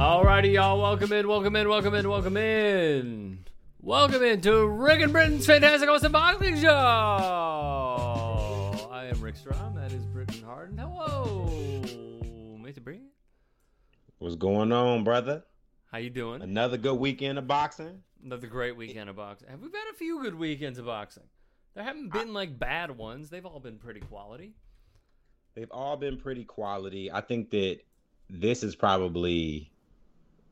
Alrighty, y'all. Welcome in, welcome in, welcome in, welcome in. Welcome in to Rick and Britton's Fantastic Awesome Boxing Show. I am Rick Strom. That is Britton Harden. Hello, Mr. Bree. What's going on, brother? How you doing? Another good weekend of boxing. Another great weekend of boxing. Have We've had a few good weekends of boxing. There haven't been like bad ones. They've all been pretty quality. They've all been pretty quality. I think that this is probably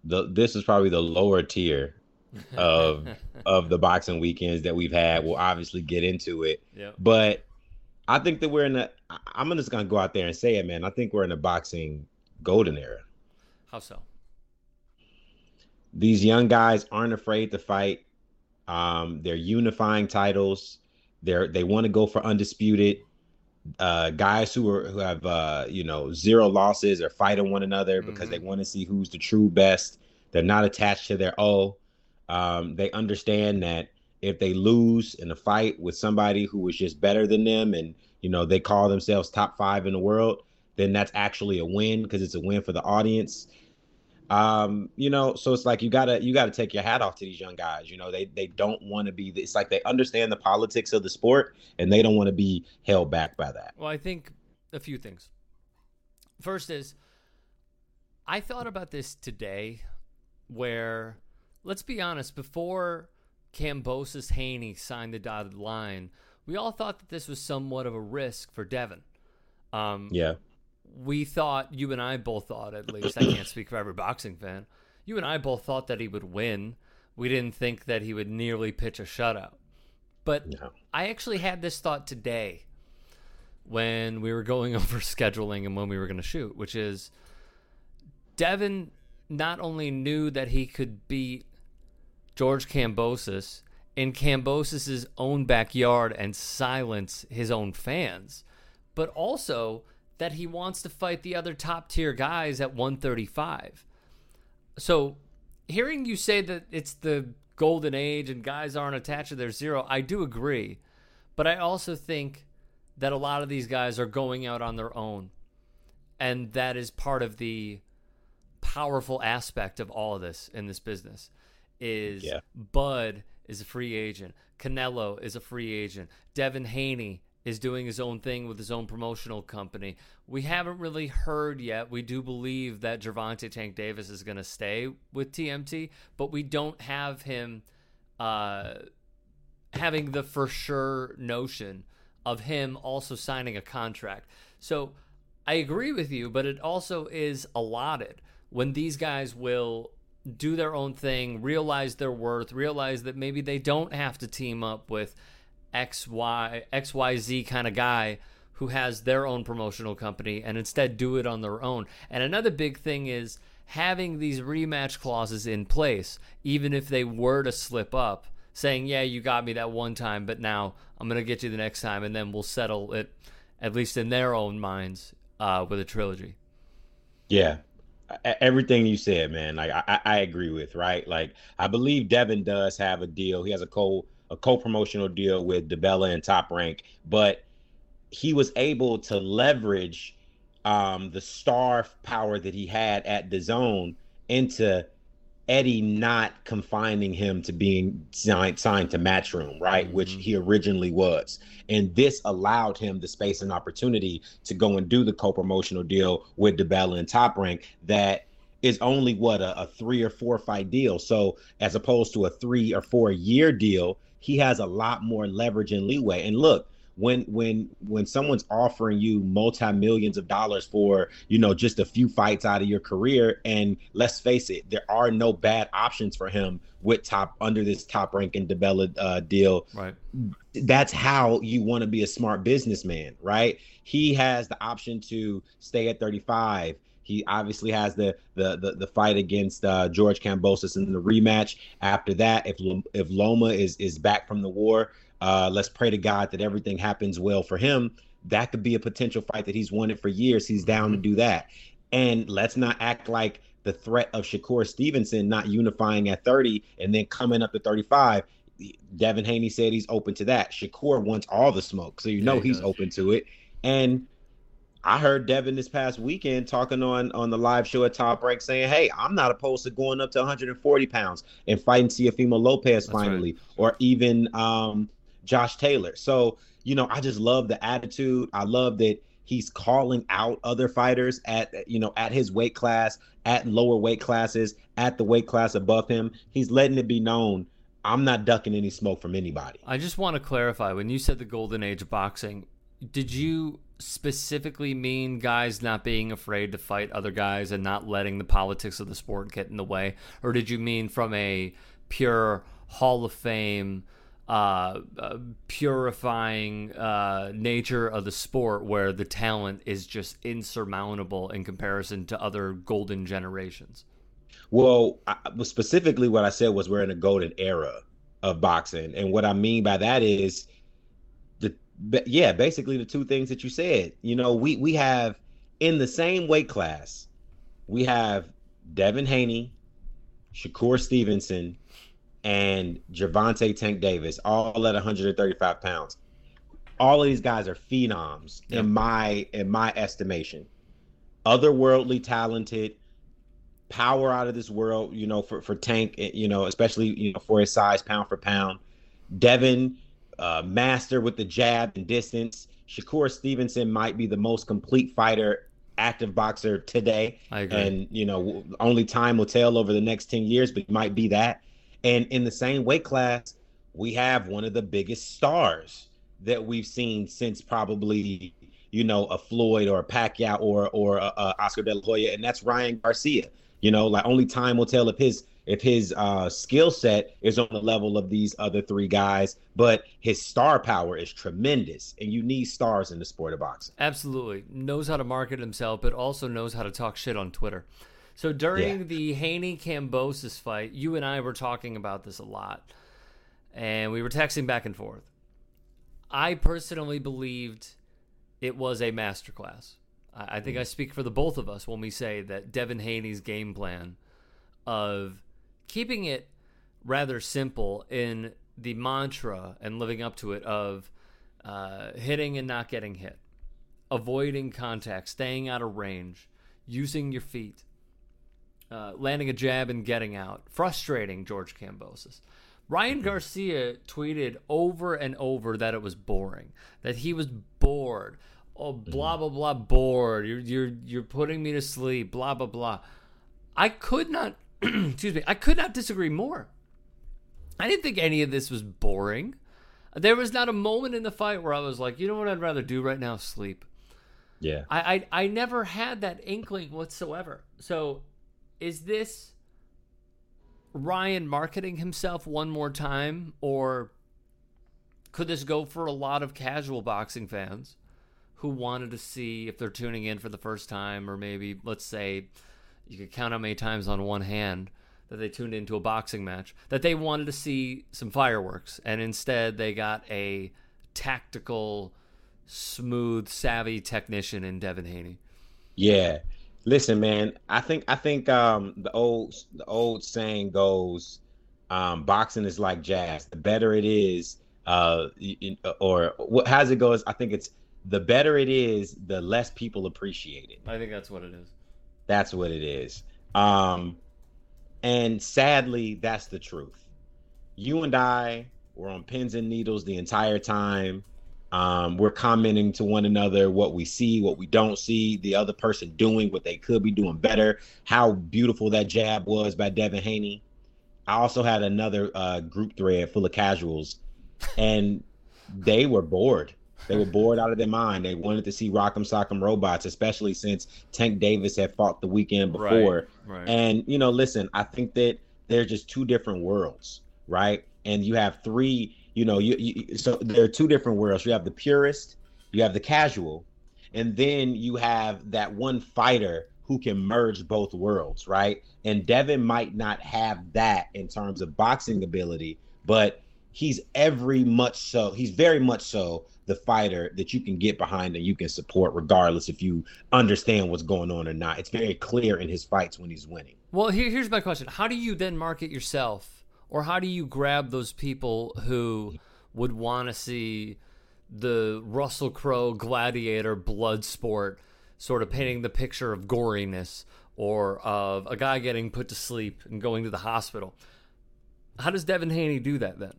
the this is probably the lower tier of of the boxing weekends that we've had. We'll obviously get into it. Yep. But I think that we're in a. I'm just gonna go out there and say it, man. I think we're in a boxing golden era. How so? These young guys aren't afraid to fight. Um, they're unifying titles. They're they want to go for undisputed. Uh, guys who are who have uh, you know zero losses are fighting one another because they want to see who's the true best. They're not attached to their O. Um, they understand that if they lose in a fight with somebody who is just better than them, and you know they call themselves top five in the world, then that's actually a win because it's a win for the audience um you know so it's like you gotta you gotta take your hat off to these young guys you know they they don't want to be it's like they understand the politics of the sport and they don't want to be held back by that Well, I think a few things. First is, I thought about this today, where, let's be honest, before Kambosos Haney signed the dotted line, we all thought that this was somewhat of a risk for Devin. Um, yeah we thought, you and I both thought at least, I can't speak for every boxing fan, you and I both thought that he would win. We didn't think that he would nearly pitch a shutout. But No. I actually had this thought today when we were going over scheduling and when we were going to shoot, which is Devin not only knew that he could beat George Kambosos in Kambosos's own backyard and silence his own fans, but also that he wants to fight the other top tier guys at 135. So, hearing you say that it's the golden age and guys aren't attached to their zero, I do agree. But I also think that a lot of these guys are going out on their own. And that is part of the powerful aspect of all of this in this business is Yeah. Bud is a free agent. Canelo is a free agent. Devin Haney is doing his own thing with his own promotional company. We haven't really heard yet. We do believe that Gervonta Tank Davis is going to stay with TMT, but we don't have him uh, having the for sure notion of him also signing a contract. So I agree with you, but it also is allotted when these guys will do their own thing, realize their worth, realize that maybe they don't have to team up with XY XYZ kind of guy who has their own promotional company and instead do it on their own. And another big thing is having these rematch clauses in place, even if they were to slip up, saying, Yeah, you got me that one time, but now I'm going to get you the next time, and then we'll settle it, at least in their own minds, uh, with a trilogy. Yeah. Everything you said, man, like I, I agree with, right? Like I believe Devin does have a deal. He has a co a co-promotional deal with DeBella and Top Rank, but he was able to leverage um the star power that he had at the zone into Eddie not confining him to being signed, signed to Matchroom, right? Which Mhm. he originally was. And this allowed him the space and opportunity to go and do the co-promotional deal with DeBella and Top Rank that is only what a, a three or four fight deal. So as opposed to a three or four year deal, he has a lot more leverage and leeway. And look, when when when someone's offering you multi-millions of dollars for you know just a few fights out of your career and let's face it there are no bad options for him with top under this top ranking DeBella uh, deal Right. that's how you want to be a smart businessman, right? He has the option to stay at 35. He obviously has the the the, the fight against uh, George Kambosos in the rematch. After that, if if Loma is is back from the war, uh, let's pray to God that everything happens well for him. That could be a potential fight that he's wanted for years. He's down to do that. And let's not act like the threat of Shakur Stevenson not unifying at 30 and then coming up to 35 Devin Haney said he's open to that. Shakur wants all the smoke, so you Yeah, know he he's open to it. And I heard Devin this past weekend talking on on the live show at Top Rank saying, "Hey, I'm not opposed to going up to 140 pounds and fighting Teofimo Lopez That's finally, right. or even um, Josh Taylor." So you know, I just love the attitude. I love that he's calling out other fighters at you know at his weight class, at lower weight classes, at the weight class above him. He's letting it be known. I'm not ducking any smoke from anybody. I just want to clarify when you said the golden age of boxing, did you specifically mean guys not being afraid to fight other guys and not letting the politics of the sport get in the way? Or did you mean from a pure Hall of Fame, uh, uh, purifying uh, nature of the sport where the talent is just insurmountable in comparison to other golden generations? Well, I, specifically, what I said was we're in a golden era of boxing, and what I mean by that is the yeah, basically the two things that you said. You know, we we have in the same weight class, we have Devin Haney, Shakur Stevenson, and Gervonta Tank Davis, all at 135 pounds. All of these guys are phenoms Yeah. in my in my estimation. Otherworldly talented, power out of this world, you know, for, for Tank, eh, you know, especially, you know, for his size, pound for pound. Devin, uh, master with the jab and distance. Shakur Stevenson might be the most complete fighter, active boxer today. I agree. And, you know, only time will tell over the next 10 years, but might be that. And in the same weight class, we have one of the biggest stars that we've seen since probably, you know, a Floyd or a Pacquiao or or a, a Oscar De La Hoya, and that's Ryan Garcia. You know, like only time will tell if his if his uh, skill set is on the level of these other three guys, but his star power is tremendous, and you need stars in the sport of boxing. Absolutely. Knows how to market himself, but also knows how to talk shit on Twitter. So during Yeah. the Haney Kambosos fight, you and I were talking about this a lot. And we were texting back and forth. I personally believed it was a masterclass. I, I think I speak for the both of us when we say that Devin Haney's game plan of keeping it rather simple in the mantra and living up to it of uh, hitting and not getting hit, avoiding contact, staying out of range, using your feet, uh, landing a jab and getting out, frustrating George Kambosos. Ryan Garcia tweeted over and over that it was boring, that he was bored. Oh, blah blah blah, bored. You're you're you're putting me to sleep. Blah blah blah. I could not, excuse me, I could not disagree more. I didn't think any of this was boring. There was not a moment in the fight where I was like, you know what I'd rather do right now? Sleep. Yeah. I, I I never had that inkling whatsoever. So, is this Ryan marketing himself one more time, or could this go for a lot of casual boxing fans who wanted to see if they're tuning in for the first time, or maybe let's say you could count how many times on one hand that they tuned into a boxing match that they wanted to see some fireworks, and instead they got a tactical, smooth, savvy technician in Devin Haney. Yeah. Listen, man, I think I think um the old the old saying goes um boxing is like jazz. The better it is uh or what how's it goes? I think it's the better it is, the less people appreciate it. I think that's what it is. That's what it is. Um and sadly that's the truth. You and I were on pins and needles the entire time. Um, we're commenting to one another what we see, what we don't see, the other person doing what they could be doing better, how beautiful that jab was by Devin Haney. I also had another uh, group thread full of casuals, and they were bored. They were bored out of their mind. They wanted to see Rock'em Sock'em Robots, especially since Tank Davis had fought the weekend before. Right. And you know, listen, I think that they're just two different worlds, right? And you have three, you know, you, you so there are two different worlds. You have the purist, you have the casual, and then you have that one fighter who can merge both worlds, right? And Devin might not have that in terms of boxing ability, but he's every much so, he's very much so the fighter that you can get behind and you can support regardless if you understand what's going on or not. It's very clear in his fights when he's winning. Well, here, here's my question: How do you then market yourself, or how do you grab those people who would want to see the Russell Crowe gladiator blood sport, sort of painting the picture of goriness or of a guy getting put to sleep and going to the hospital. How does Devin Haney do that then?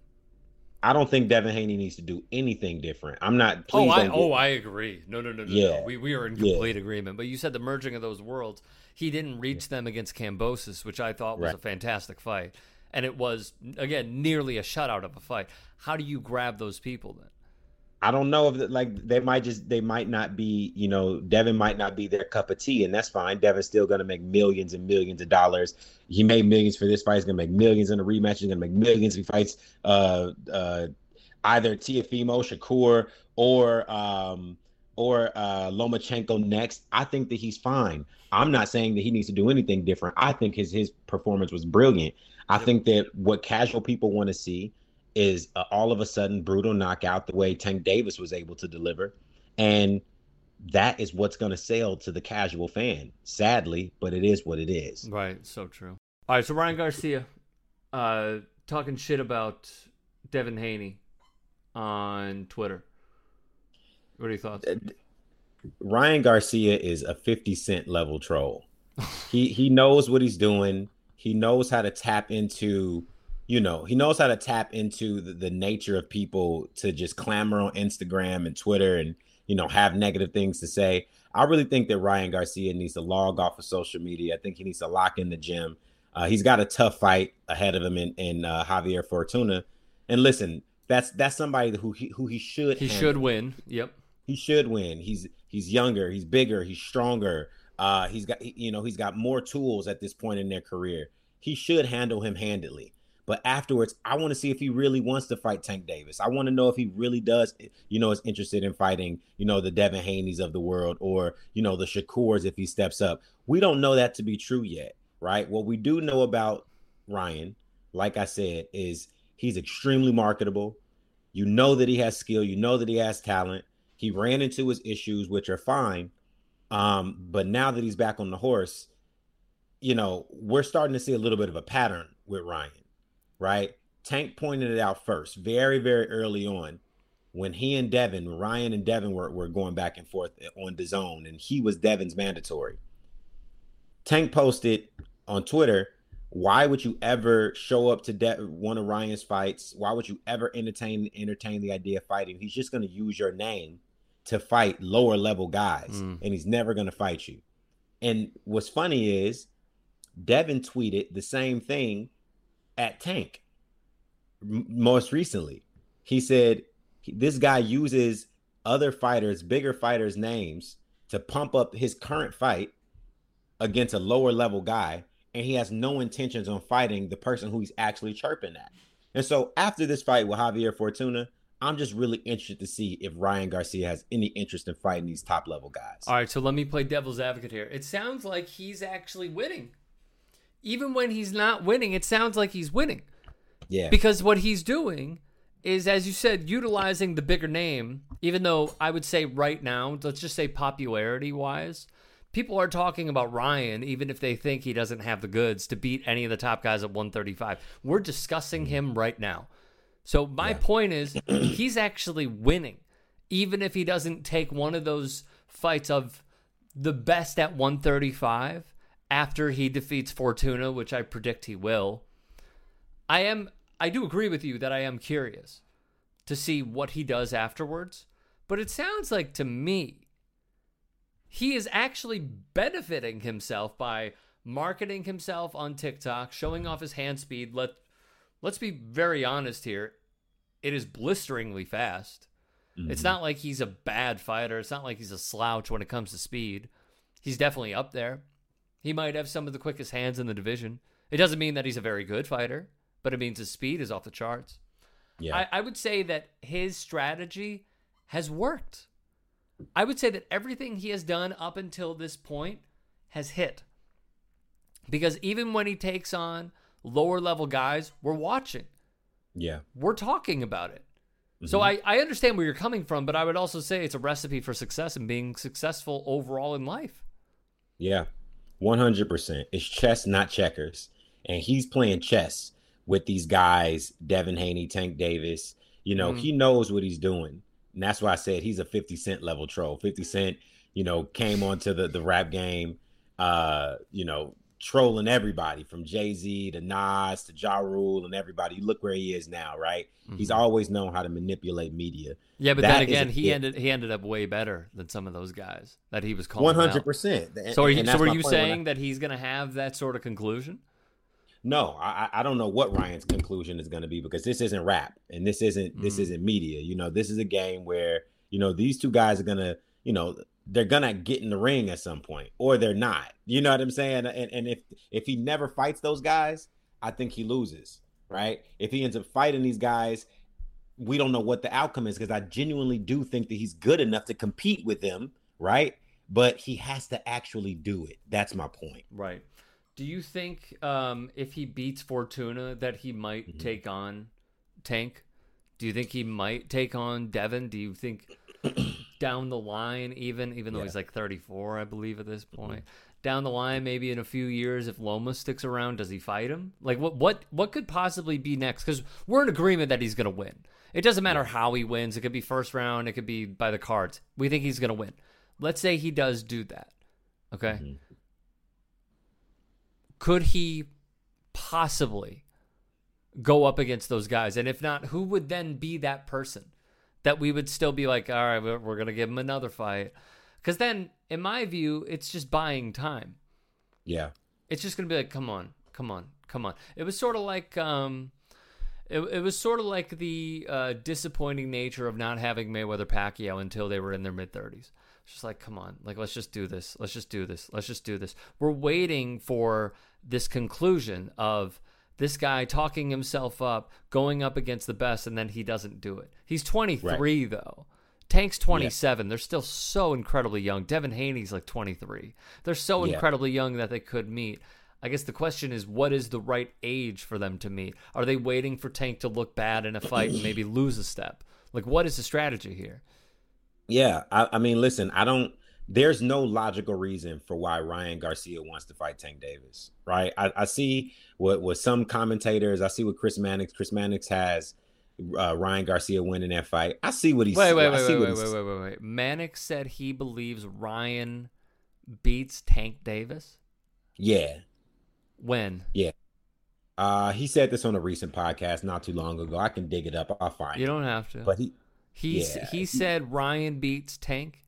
I don't think Devin Haney needs to do anything different. I'm not. oh, I get, oh I agree. No, no, no, no. Yeah, no. We we are in complete yeah. agreement. But you said the merging of those worlds. He didn't reach them against Kambosos, which I thought was right. a fantastic fight, and it was again nearly a shutout of a fight. How do you grab those people then? I don't know if the, like they might just they might not be you know Devin might not be their cup of tea and that's fine. Devin's still gonna make millions and millions of dollars. He made millions for this fight. He's gonna make millions in a rematch. He's gonna make millions if he fights uh uh either Teofimo Shakur or um or uh Lomachenko next. I think that he's fine. I'm not saying that he needs to do anything different. I think his his performance was brilliant. I think that what casual people want to see is uh, all of a sudden brutal knockout the way Tank Davis was able to deliver. And that is what's going to sell to the casual fan, sadly, but it is what it is. Right. So true. All right. So Ryan Garcia uh, talking shit about Devin Haney on Twitter. What are your thoughts? Uh, Ryan Garcia is a 50 cent level troll. he he knows what he's doing. He knows how to tap into you know, he knows how to tap into the, the, nature of people to just clamor on Instagram and Twitter and, you know, have negative things to say. I really think that Ryan Garcia needs to log off of social media. I think he needs to lock in the gym. Uh, he's got a tough fight ahead of him in, in uh, Javier Fortuna. And listen, that's that's somebody who he who he should he handle. should win. Yep, he should win. He's he's younger, he's bigger, he's stronger. Uh, he's got you know he's got more tools at this point in their career. He should handle him handedly. But afterwards, I want to see if he really wants to fight Tank Davis. I want to know if he really does, you know, is interested in fighting, you know, the Devin Haney's of the world or, you know, the Shakurs if he steps up. We don't know that to be true yet, right? What we do know about Ryan, like I said, is he's extremely marketable. You know that he has skill, you know that he has talent. He ran into his issues, which are fine. Um, but now that he's back on the horse, you know, we're starting to see a little bit of a pattern with Ryan right? Tank pointed it out first, very, very early on, when he and Devin, Ryan and Devin were, were going back and forth on the zone, and he was Devin's mandatory. Tank posted on Twitter, why would you ever show up to De- one of Ryan's fights? Why would you ever entertain entertain the idea of fighting? He's just going to use your name to fight lower level guys, mm. and he's never going to fight you. And what's funny is Devin tweeted the same thing at Tank most recently. He said this guy uses other fighters, bigger fighters' names to pump up his current fight against a lower level guy, and he has no intentions on fighting the person who he's actually chirping at. And so after this fight with Javier Fortuna, I'm just really interested to see if Ryan Garcia has any interest in fighting these top level guys. All right, so let me play devil's advocate here. It sounds like he's actually winning even when he's not winning, it sounds like he's winning. Yeah. Because what he's doing is, as you said, utilizing the bigger name, even though I would say right now, let's just say popularity wise, people are talking about Ryan, even if they think he doesn't have the goods to beat any of the top guys at 135. We're discussing mm. him right now. So my yeah. point is, he's actually winning, even if he doesn't take one of those fights of the best at 135 after he defeats Fortuna, which I predict he will. I am I do agree with you that I am curious to see what he does afterwards, but it sounds like to me he is actually benefiting himself by marketing himself on TikTok, showing off his hand speed. Let let's be very honest here. It is blisteringly fast. Mm-hmm. It's not like he's a bad fighter. It's not like he's a slouch when it comes to speed. He's definitely up there. He might have some of the quickest hands in the division. It doesn't mean that he's a very good fighter, but it means his speed is off the charts. Yeah. I, I would say that his strategy has worked. I would say that everything he has done up until this point has hit. Because even when he takes on lower level guys, we're watching. Yeah. We're talking about it. Mm-hmm. So I, I understand where you're coming from, but I would also say it's a recipe for success and being successful overall in life. Yeah. 100%. It's chess, not checkers. And he's playing chess with these guys, Devin Haney, Tank Davis. You know, mm. he knows what he's doing. And that's why I said he's a 50 Cent level troll. 50 Cent, you know, came onto the the rap game, uh, you know, trolling everybody from Jay Z to Nas to Ja Rule and everybody. Look where he is now, right? Mm-hmm. He's always known how to manipulate media. Yeah, but that then again, he ended he ended up way better than some of those guys that he was calling. One hundred percent. So are you, so are you saying I, that he's going to have that sort of conclusion? No, I, I don't know what Ryan's conclusion is going to be because this isn't rap and this isn't mm-hmm. this isn't media. You know, this is a game where you know these two guys are gonna you know they're gonna get in the ring at some point or they're not. You know what i'm saying? And, and if if he never fights those guys i think he loses right? If he ends up fighting these guys we don't know what the outcome is because i genuinely do think that he's good enough to compete with them right? But he has to actually do it. That's my point. Right. Do you think um if he beats fortuna that he might mm-hmm. take on tank? Do you think he might take on devin? Do you think down the line, even even though yeah. he's like 34, I believe at this mm-hmm. point. Mm-hmm. Down the line, maybe in a few years, if Loma sticks around, does he fight him? Like what what what could possibly be next? Because we're in agreement that he's going to win. It doesn't matter how he wins. It could be first round. It could be by the cards. We think he's going to win. Let's say he does do that. Okay. Mm-hmm. Could he possibly go up against those guys? And if not, who would then be that person? That we would still be like, all right, we're, we're going to give him another fight. Because then, in my view, it's just buying time. Yeah. It's just going to be like, come on, come on, come on. It was sort of like, um, it, it was sort of like the uh, disappointing nature of not having Mayweather Pacquiao until they were in their mid 30s. Just like, come on, like, let's just do this. Let's just do this. Let's just do this. We're waiting for this conclusion of, this guy talking himself up, going up against the best, and then he doesn't do it. He's 23 right. though. Tank's 27. Yeah. They're still so incredibly young. Devin Haney's like 23. They're so yeah. incredibly young that they could meet. I guess the question is, what is the right age for them to meet? Are they waiting for Tank to look bad in a fight and maybe lose a step? Like, what is the strategy here? Yeah, I, I mean, listen, I don't there's no logical reason for why Ryan Garcia wants to fight Tank Davis, right? I, I see what some commentators, I see what Chris Mannix, Chris Mannix has uh, Ryan Garcia winning that fight. I see what he's wait wait wait wait, wait, wait wait wait wait Mannix said he believes Ryan beats Tank Davis. Yeah. When? Yeah. Uh, he said this on a recent podcast not too long ago. I can dig it up. I'll find. You don't it. have to. But he he yeah. he said Ryan beats Tank.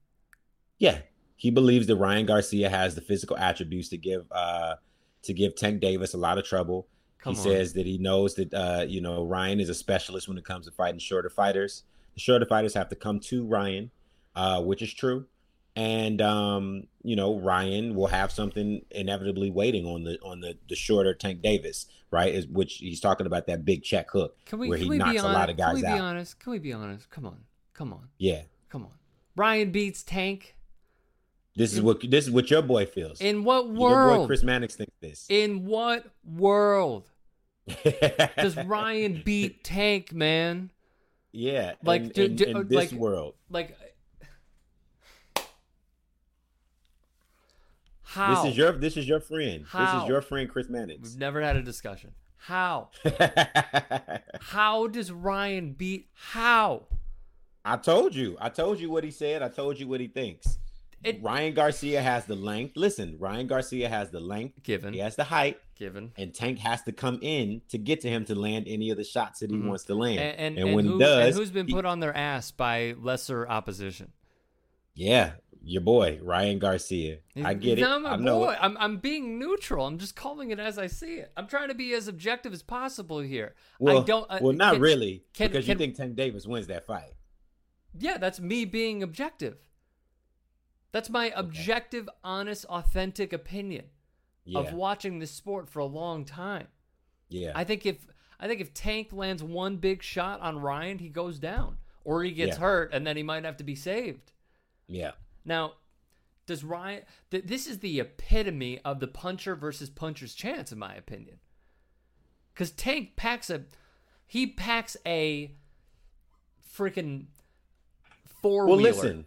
Yeah he believes that Ryan Garcia has the physical attributes to give uh to give Tank Davis a lot of trouble. Come he on. says that he knows that uh, you know Ryan is a specialist when it comes to fighting shorter fighters. The shorter fighters have to come to Ryan, uh, which is true. And um, you know, Ryan will have something inevitably waiting on the on the the shorter Tank Davis, right? Is which he's talking about that big check hook can we, where he we knocks a lot of guys out. Can we be out. honest? Can we be honest? Come on, come on. Yeah, come on. Ryan beats Tank. This is what this is what your boy feels. In what world? Your boy Chris Mannix thinks this. In what world does Ryan beat Tank, man? Yeah, like in, do, do, in, in this like, world, like how? This is your this is your friend. How? This is your friend Chris Mannix. We've never had a discussion. How? how does Ryan beat? How? I told you. I told you what he said. I told you what he thinks. It, Ryan Garcia has the length. Listen, Ryan Garcia has the length. Given. He has the height. Given. And Tank has to come in to get to him to land any of the shots that he mm-hmm. wants to land. And, and, and, and when who, he does, who's been he, put on their ass by lesser opposition? Yeah, your boy Ryan Garcia. I get it. my I know boy. It. I'm I'm being neutral. I'm just calling it as I see it. I'm trying to be as objective as possible here. Well, I don't. Uh, well, not can, really, can, because can, you think Tank Davis wins that fight. Yeah, that's me being objective. That's my okay. objective, honest, authentic opinion yeah. of watching this sport for a long time. Yeah. I think if I think if Tank lands one big shot on Ryan, he goes down or he gets yeah. hurt and then he might have to be saved. Yeah. Now, does Ryan th- this is the epitome of the puncher versus puncher's chance in my opinion. Cuz Tank packs a he packs a freaking four wheeler. Well, listen.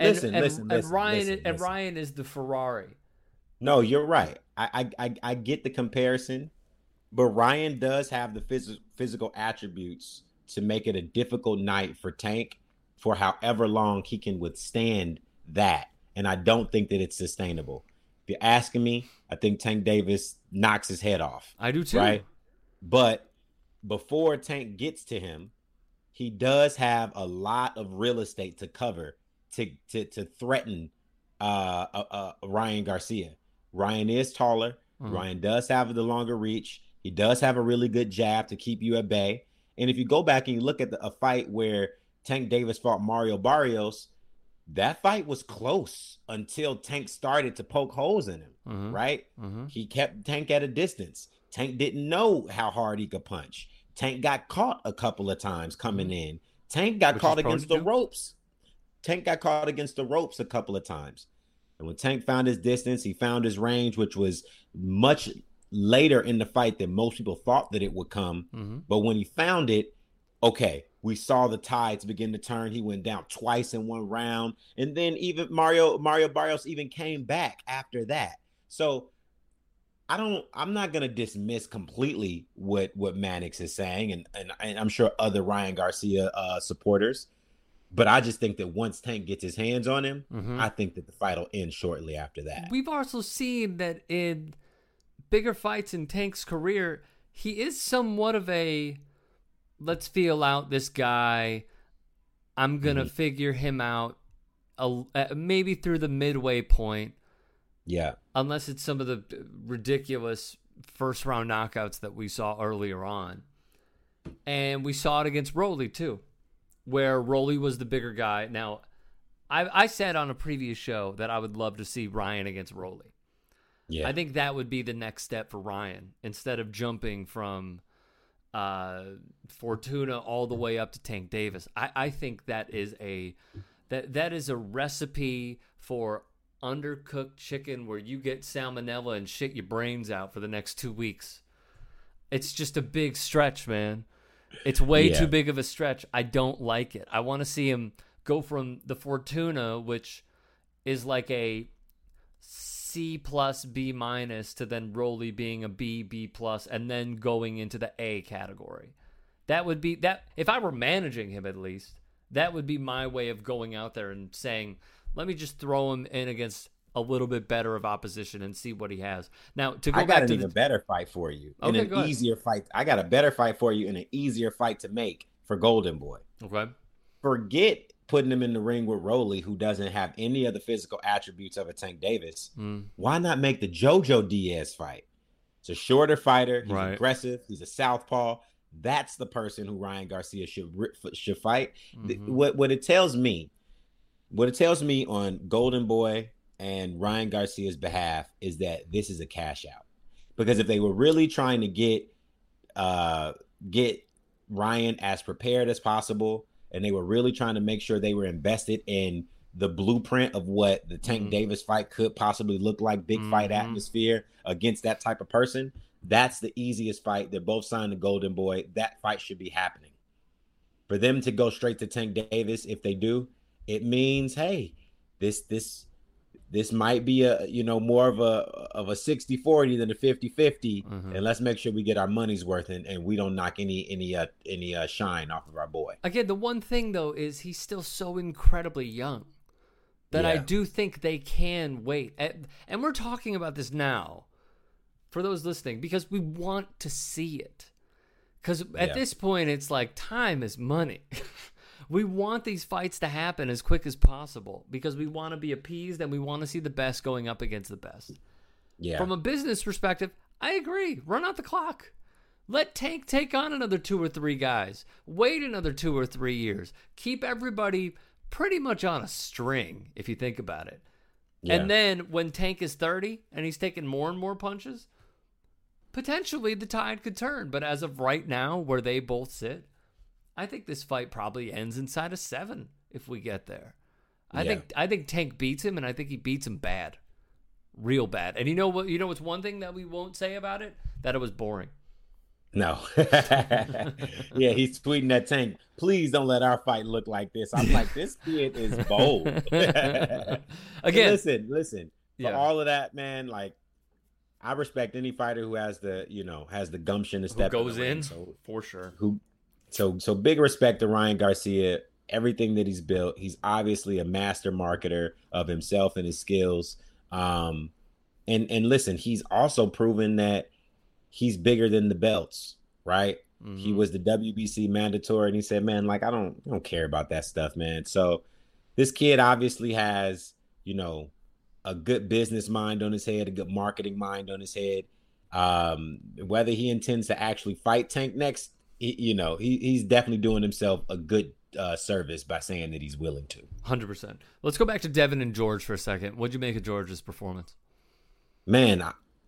And, listen, and, listen, and listen, Ryan listen, and Ryan is the Ferrari. No, you're right. I, I I get the comparison, but Ryan does have the phys- physical attributes to make it a difficult night for Tank. for however long he can withstand that. And I don't think that it's sustainable. If you're asking me, I think Tank Davis knocks his head off. I do too. Right. But before Tank gets to him, he does have a lot of real estate to cover to to, to threaten uh, uh, uh Ryan Garcia. Ryan is taller. Mm-hmm. Ryan does have the longer reach. He does have a really good jab to keep you at bay. And if you go back and you look at the, a fight where Tank Davis fought Mario Barrios, that fight was close until Tank started to poke holes in him, mm-hmm. right? Mm-hmm. He kept Tank at a distance. Tank didn't know how hard he could punch. Tank got caught a couple of times coming mm-hmm. in. Tank got Which caught against the ropes. Tank got caught against the ropes a couple of times. And when Tank found his distance, he found his range, which was much later in the fight than most people thought that it would come. Mm-hmm. But when he found it, okay, we saw the tides begin to turn. He went down twice in one round, and then even Mario Mario Barrios even came back after that. So I don't. I'm not gonna dismiss completely what what Mannix is saying, and and, and I'm sure other Ryan Garcia uh, supporters. But I just think that once Tank gets his hands on him, mm-hmm. I think that the fight will end shortly after that. We've also seen that in bigger fights in Tank's career, he is somewhat of a let's feel out this guy. I'm going to mm-hmm. figure him out a, maybe through the midway point. Yeah. Unless it's some of the ridiculous first round knockouts that we saw earlier on. And we saw it against Rolly too, where Rolly was the bigger guy. Now, I, I said on a previous show that I would love to see Ryan against Rolly. Yeah. I think that would be the next step for Ryan instead of jumping from uh, Fortuna all the way up to Tank Davis. I, I think that is a that that is a recipe for undercooked chicken where you get salmonella and shit your brains out for the next two weeks. It's just a big stretch, man. It's way yeah. too big of a stretch. I don't like it. I want to see him go from the Fortuna, which is like a C plus B minus to then Rolly being a B B plus and then going into the A category. That would be that if I were managing him at least, that would be my way of going out there and saying, let me just throw him in against a little bit better of opposition and see what he has. Now to go I got an even the... better fight for you. Okay, in an easier fight. I got a better fight for you and an easier fight to make for Golden Boy. Okay. Forget putting him in the ring with Rolly, who doesn't have any of the physical attributes of a Tank Davis, mm. why not make the JoJo Diaz fight? It's a shorter fighter. He's right. aggressive. He's a southpaw. That's the person who Ryan Garcia should should fight. Mm-hmm. What what it tells me, what it tells me on Golden Boy and Ryan Garcia's behalf is that this is a cash out. Because if they were really trying to get uh get Ryan as prepared as possible, and they were really trying to make sure they were invested in the blueprint of what the Tank mm-hmm. Davis fight could possibly look like, big mm-hmm. fight atmosphere against that type of person. That's the easiest fight. They're both signed to Golden Boy. That fight should be happening. For them to go straight to Tank Davis, if they do, it means, hey, this this this might be a you know more of a of a 60 40 than a 50 50 mm-hmm. and let's make sure we get our money's worth and, and we don't knock any any uh any uh shine off of our boy again the one thing though is he's still so incredibly young that yeah. i do think they can wait and we're talking about this now for those listening because we want to see it because at yeah. this point it's like time is money we want these fights to happen as quick as possible because we want to be appeased and we want to see the best going up against the best. Yeah. From a business perspective, I agree. Run out the clock. Let Tank take on another two or three guys. Wait another two or three years. Keep everybody pretty much on a string if you think about it. Yeah. And then when Tank is 30 and he's taking more and more punches, potentially the tide could turn. But as of right now, where they both sit, I think this fight probably ends inside of seven if we get there. I yeah. think I think Tank beats him, and I think he beats him bad, real bad. And you know what? You know what's one thing that we won't say about it? That it was boring. No. yeah, he's tweeting that Tank. Please don't let our fight look like this. I'm like, this kid is bold. Again, listen, listen. For yeah. all of that, man, like I respect any fighter who has the, you know, has the gumption to step who goes in, in so, for sure. Who so so big respect to Ryan Garcia everything that he's built. He's obviously a master marketer of himself and his skills. Um, and and listen, he's also proven that he's bigger than the belts, right? Mm-hmm. He was the WBC mandatory, and he said, "Man, like I don't, I don't care about that stuff, man." So this kid obviously has, you know, a good business mind on his head, a good marketing mind on his head. Um, whether he intends to actually fight Tank next, he, you know, he, he's definitely doing himself a good uh, service by saying that he's willing to. Hundred percent. Let's go back to Devin and George for a second. What'd you make of George's performance? Man,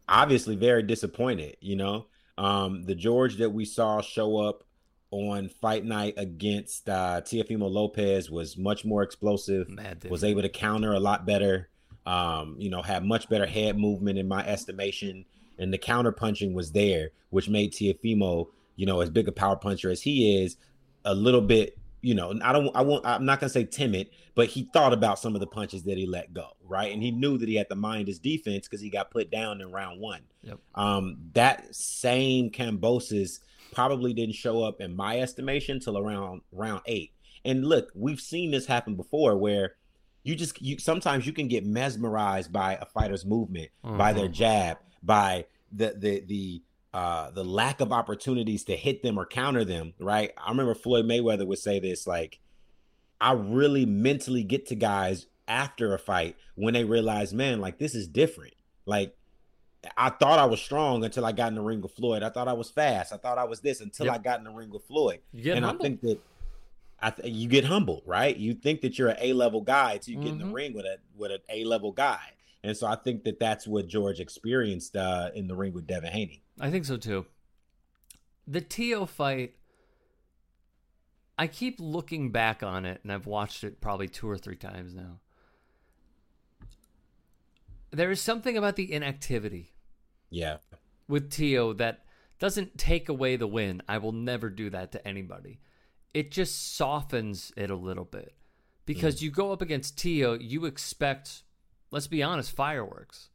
obviously very disappointed. You know, um, the George that we saw show up on fight night against uh, Teofimo Lopez was much more explosive. Mad, was able to counter a lot better. Um, you know, had much better head movement in my estimation, and the counter punching was there, which made Teofimo, you know, as big a power puncher as he is, a little bit you know, I don't, I won't, I'm not gonna say timid, but he thought about some of the punches that he let go, right? And he knew that he had to mind his defense because he got put down in round one. Yep. Um, that same Kambosos probably didn't show up in my estimation till around round eight. And look, we've seen this happen before where you just, you sometimes you can get mesmerized by a fighter's movement, mm-hmm. by their mm-hmm. jab, by the the the uh, the lack of opportunities to hit them or counter them, right? I remember Floyd Mayweather would say this like, I really mentally get to guys after a fight when they realize, man, like this is different. Like, I thought I was strong until I got in the ring with Floyd. I thought I was fast. I thought I was this until yep. I got in the ring with Floyd. and humble. I think that I th- you get humbled, right? You think that you're an A level guy until you mm-hmm. get in the mm-hmm. ring with a with an A level guy. And so I think that that's what George experienced uh, in the ring with Devin Haney. I think so too. The Teo fight, I keep looking back on it, and I've watched it probably two or three times now. There is something about the inactivity. Yeah. With Teo that doesn't take away the win. I will never do that to anybody. It just softens it a little bit. Because mm. you go up against Teo, you expect let's be honest, fireworks.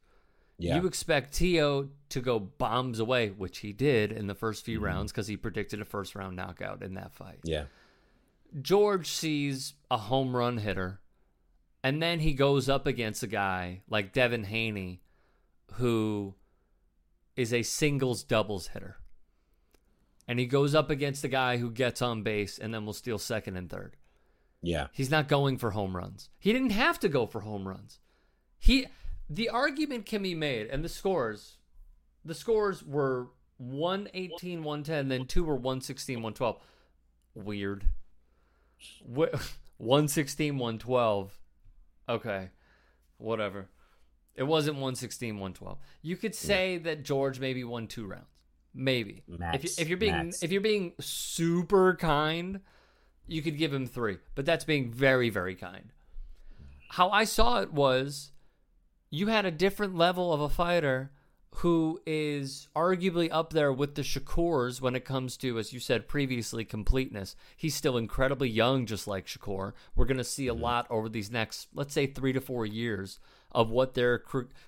Yeah. You expect Teo to go bombs away, which he did in the first few mm-hmm. rounds because he predicted a first round knockout in that fight. Yeah. George sees a home run hitter, and then he goes up against a guy like Devin Haney, who is a singles doubles hitter. And he goes up against a guy who gets on base and then will steal second and third. Yeah. He's not going for home runs. He didn't have to go for home runs. He the argument can be made, and the scores, the scores were 118, 110, then two were 116, 112. Weird. 116, 112. Okay. Whatever. It wasn't 116, 112. You could say yeah. that George maybe won two rounds. Maybe. Max, if, if you're being Max. if you're being super kind, you could give him three. But that's being very, very kind. How I saw it was you had a different level of a fighter who is arguably up there with the Shakurs when it comes to, as you said previously, completeness. He's still incredibly young, just like Shakur. We're going to see a mm-hmm. lot over these next, let's say, three to four years of what their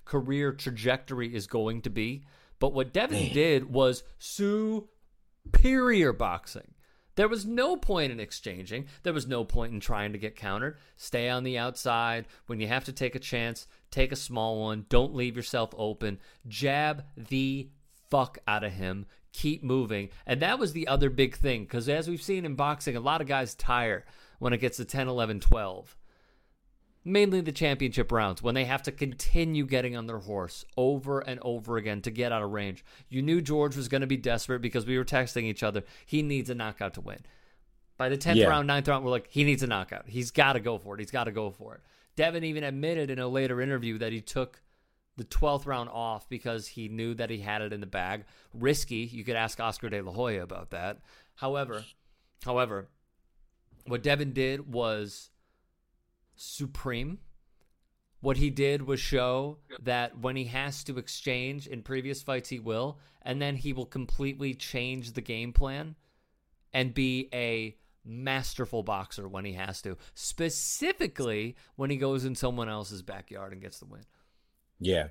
career trajectory is going to be. But what Devin did was superior boxing. There was no point in exchanging. There was no point in trying to get countered. Stay on the outside. When you have to take a chance, take a small one. Don't leave yourself open. Jab the fuck out of him. Keep moving. And that was the other big thing because as we've seen in boxing, a lot of guys tire when it gets to 10, 11, 12 mainly the championship rounds when they have to continue getting on their horse over and over again to get out of range. You knew George was going to be desperate because we were texting each other. He needs a knockout to win. By the 10th yeah. round, 9th round, we're like, he needs a knockout. He's got to go for it. He's got to go for it. Devin even admitted in a later interview that he took the 12th round off because he knew that he had it in the bag. Risky. You could ask Oscar De La Hoya about that. However, however, what Devin did was supreme. What he did was show that when he has to exchange in previous fights, he will, and then he will completely change the game plan and be a masterful boxer when he has to, specifically when he goes in someone else's backyard and gets the win. Yeah.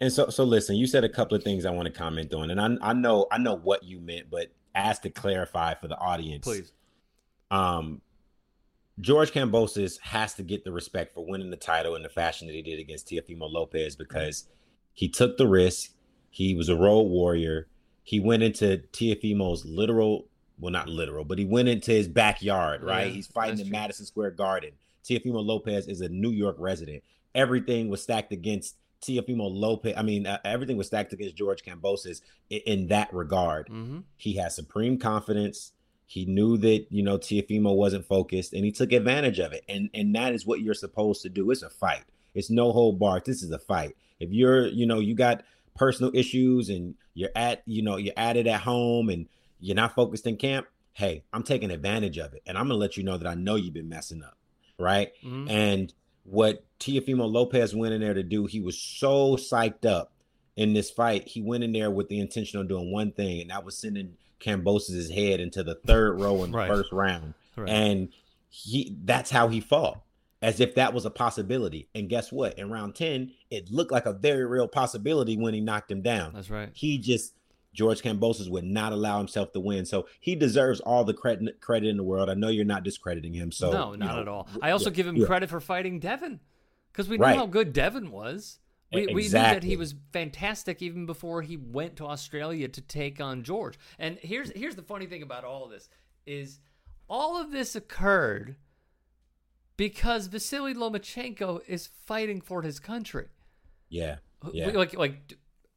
And so so listen, you said a couple of things I want to comment on. And I I know I know what you meant, but ask to clarify for the audience. Please. Um George Kambosos has to get the respect for winning the title in the fashion that he did against Teofimo Lopez because he took the risk. He was a road warrior. He went into Teofimo's literal, well, not literal, but he went into his backyard, right? Yeah, He's fighting in true. Madison Square Garden. Teofimo Lopez is a New York resident. Everything was stacked against Teofimo Lopez. I mean, uh, everything was stacked against George Kambosos in, in that regard. hmm He has supreme confidence. He knew that you know Teofimo wasn't focused, and he took advantage of it. And and that is what you're supposed to do. It's a fight. It's no hold bar. This is a fight. If you're you know you got personal issues and you're at you know you're at it at home and you're not focused in camp, hey, I'm taking advantage of it, and I'm gonna let you know that I know you've been messing up, right? hmm And what Teofimo Lopez went in there to do, he was so psyched up in this fight. He went in there with the intention of doing one thing, and that was sending Kambosos' head into the third row in the Right. first round. Right. And he that's how he fought. As if that was a possibility. And guess what? In round 10, it looked like a very real possibility when he knocked him down. That's right. He just George Cambosos would not allow himself to win. So he deserves all the credit credit in the world. I know you're not discrediting him. So no, you not know, at all. I also yeah, give him yeah. credit for fighting Devin because we know Right. how good Devin was. We, we knew that he was fantastic even before he went to Australia to take on George. And here's here's the funny thing about all of this is all of this occurred because Vasily Lomachenko is fighting for his country. Yeah. Yeah. Like, like,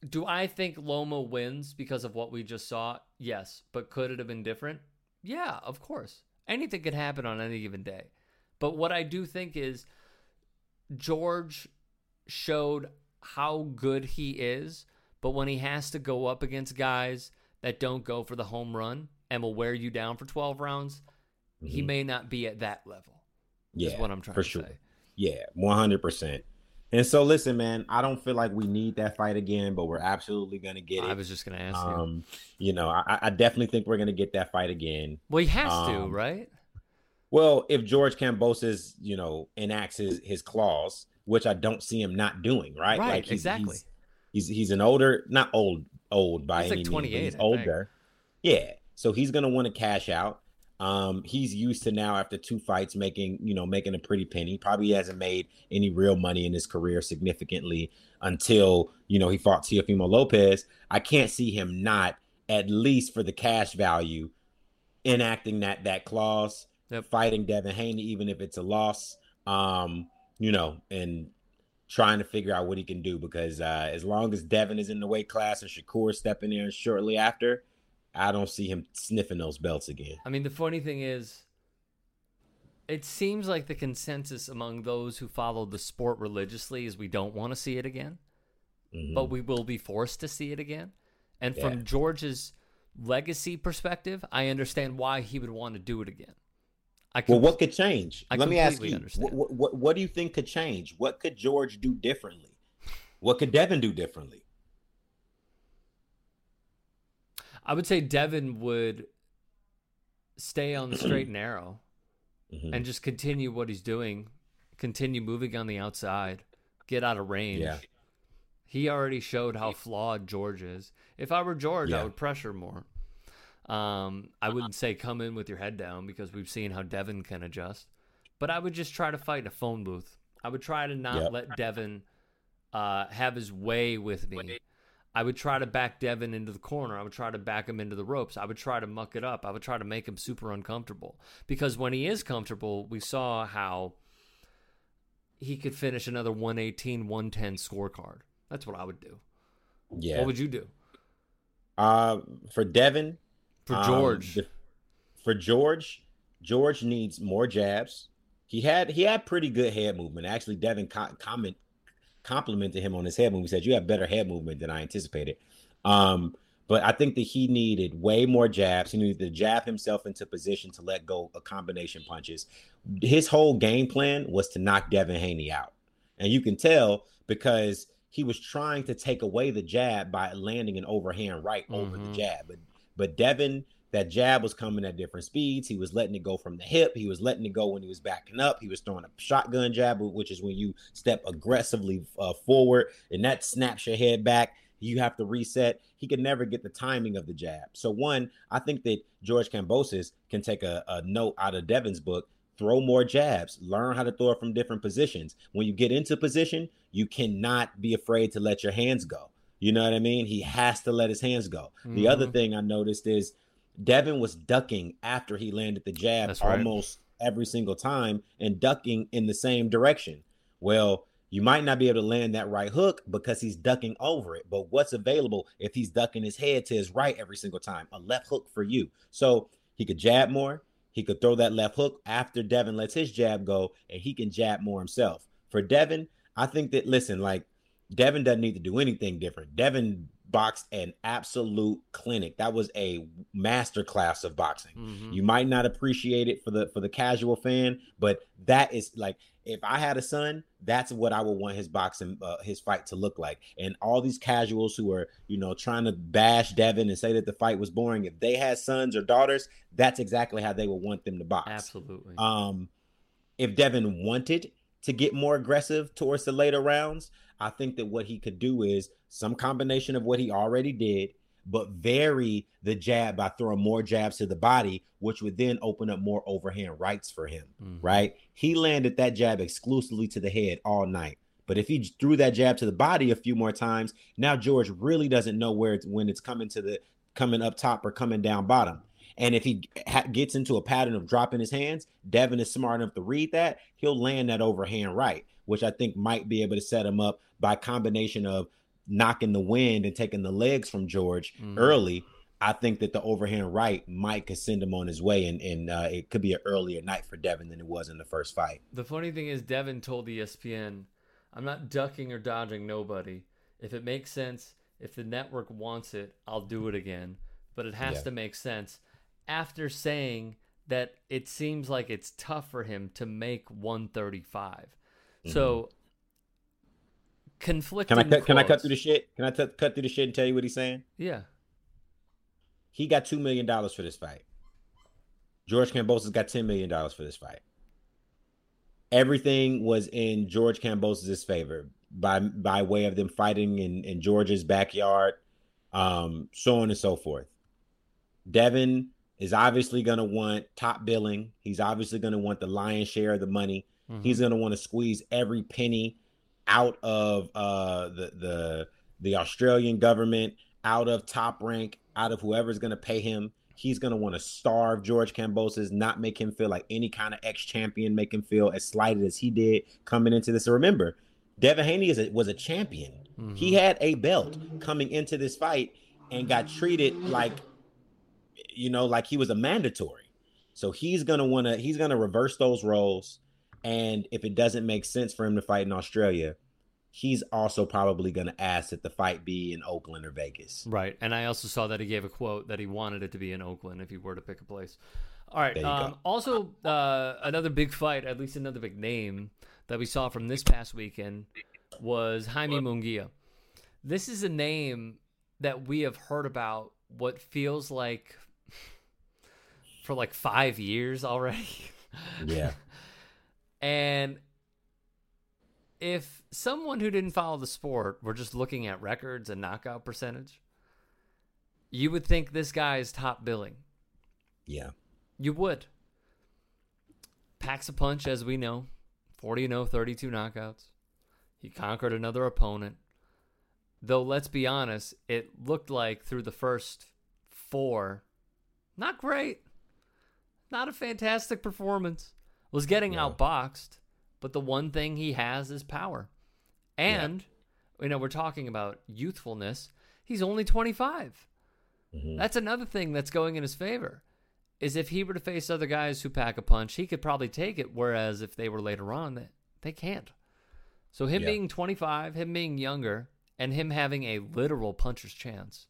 do I think Loma wins because of what we just saw? Yes. But could it have been different? Yeah, of course. Anything could happen on any given day. But what I do think is George showed how good he is, but when he has to go up against guys that don't go for the home run and will wear you down for 12 rounds, he Mhm. may not be at that level. Yeah. is what I'm trying for to sure. say. Yeah, one hundred percent. And so, listen, man, I don't feel like we need that fight again, but we're absolutely gonna get it. I was just going to ask you. um, you know, I, I definitely think we're gonna get that fight again. Well, he has to, um, right? Well, if George Kambosos, you know, enacts his his clause, which I don't see him not doing, right? Right, he's, exactly. He's, he's he's an older, not old old by He's like any means, he's older. Yeah, so he's gonna want to cash out. Um, he's used to now after two fights making, you know, making a pretty penny. Probably hasn't made any real money in his career significantly until you know he fought Teofimo Lopez. I can't see him not at least for the cash value enacting that that clause, Yep. fighting Devin Haney, even if it's a loss. Um, you know, and trying to figure out what he can do because uh, as long as Devin is in the weight class and Shakur stepping in shortly after, I don't see him sniffing those belts again. I mean, the funny thing is, it seems like the consensus among those who follow the sport religiously is we don't want to see it again, Mhm. but we will be forced to see it again. And from George's legacy perspective, I understand why he would want to do it again. I well, what could change? I Let me ask you, what, what, what do you think could change? What could George do differently? What could Devin do differently? I would say Devin would stay on the straight and narrow Mhm. and just continue what he's doing, continue moving on the outside, get out of range. Yeah. He already showed how flawed George is. If I were George, I would pressure more. Um, I wouldn't say come in with your head down because we've seen how Devin can adjust, but I would just try to fight in a phone booth. I would try to not Yep. let Devin uh, have his way with me. I would try to back Devin into the corner. I would try to back him into the ropes. I would try to muck it up. I would try to make him super uncomfortable. Because when he is comfortable, we saw how he could finish another 118, 110 scorecard. That's what I would do. Yeah. What would you do? uh, for Devin, For um, George. the- for George, George needs more jabs. He had he had pretty good head movement. Actually, Devin co- comment complimented him on his head movement. He said, "You have better head movement than I anticipated." Um, but I think that he needed way more jabs. He needed to jab himself into position to let go of combination punches. His whole game plan was to knock Devin Haney out, and you can tell because he was trying to take away the jab by landing an overhand right over the Mhm. jab. But but Devin, that jab was coming at different speeds. He was letting it go from the hip. He was letting it go when he was backing up. He was throwing a shotgun jab, which is when you step aggressively uh, forward and that snaps your head back. You have to reset. He could never get the timing of the jab. So one, I think that George Kambosos can take a, a note out of Devin's book. throw more jabs, learn how to throw it from different positions. When you get into position, you cannot be afraid to let your hands go. You know what I mean? He has to let his hands go. Mm-hmm. The other mm-hmm. thing I noticed is Devin was ducking after he landed the jab right. almost every single time and ducking in the same direction. Well, you might not be able to land that right hook because he's ducking over it. But what's available if he's ducking his head to his right every single time? A left hook for you. So he could jab more. He could throw that left hook after Devin lets his jab go, and he can jab more himself. For Devin, I think that listen, like Devin doesn't need to do anything different. Devin boxed an absolute clinic. That was a master class of boxing. Mm-hmm. You might not appreciate it for the for the casual fan, but that is like if I had a son, that's what I would want his boxing, uh, his fight to look like. And all these casuals who are, you know, trying to bash Devin and say that the fight was boring, if they had sons or daughters, that's exactly how they would want them to box. Absolutely. Um, if Devin wanted to get more aggressive towards the later rounds, I think that what he could do is some combination of what he already did, but vary the jab by throwing more jabs to the body, which would then open up more overhand rights for him. Mm-hmm. Right? He landed that jab exclusively to the head all night. But if he threw that jab to the body a few more times, now George really doesn't know where it's when it's coming to the coming up top or coming down bottom. And if he ha- gets into a pattern of dropping his hands, Devin is smart enough to read that. He'll land that overhand right, which I think might be able to set him up by combination of knocking the wind and taking the legs from George mm-hmm. early. I think that the overhand right might could send him on his way, and, and uh, it could be an earlier night for Devin than it was in the first fight. The funny thing is, Devin told ESPN, "I'm not ducking or dodging nobody. If it makes sense, if the network wants it, I'll do it again. But it has yeah. to make sense." After saying that it seems like it's tough for him to make 135. Mm-hmm. So conflicting. Can I cut, can I cut through the shit? Can I t- cut through the shit and tell you what he's saying? Yeah. He got two million dollars for this fight. George Kambosos got ten million dollars for this fight. Everything was in George Kambosos' favor by by way of them fighting in, in George's backyard, um, so on and so forth. Devin is obviously going to want top billing. He's obviously going to want the lion's share of the money. Mm-hmm. He's going to want to squeeze every penny out of uh, the the the Australian government, out of top rank, out of whoever's going to pay him. He's going to want to starve George Kambosos, not make him feel like any kind of ex champion, make him feel as slighted as he did coming into this. So remember, Devin Haney is a, was a champion. Mm-hmm. He had a belt coming into this fight and got treated like, you know, like he was a mandatory. So he's gonna want to he's gonna reverse those roles. And if it doesn't make sense for him to fight in Australia, he's also probably going to ask that the fight be in Oakland or Vegas. Right. And I also saw that he gave a quote that he wanted it to be in Oakland if he were to pick a place. All right. Um, also, uh, another big fight, at least another big name that we saw from this past weekend was Jaime Munguia. This is a name that we have heard about what feels like for like five years already. Yeah. And if someone who didn't follow the sport were just looking at records and knockout percentage, you would think this guy is top billing. Yeah. You would. Packs a punch, as we know 40 0, 32 knockouts. He conquered another opponent. Though, let's be honest, it looked like through the first four, not great. Not a fantastic performance was getting yeah. outboxed, but the one thing he has is power. And, yeah. you know, we're talking about youthfulness. He's only 25. Mm-hmm. That's another thing that's going in his favor. Is if he were to face other guys who pack a punch, he could probably take it. Whereas if they were later on, they, they can't. So him yeah. being 25, him being younger, and him having a literal puncher's chance.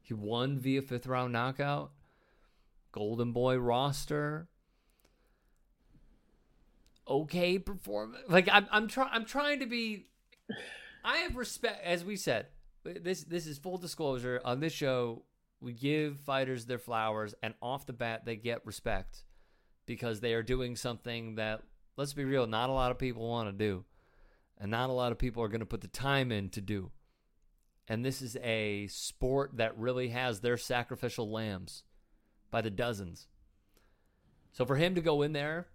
He won via fifth round knockout. Golden Boy roster okay performance. Like I'm I'm trying I'm trying to be I have respect as we said. This this is full disclosure on this show. We give fighters their flowers, and off the bat they get respect because they are doing something that let's be real, not a lot of people want to do, and not a lot of people are going to put the time in to do. And this is a sport that really has their sacrificial lambs by the dozens. So for him to go in there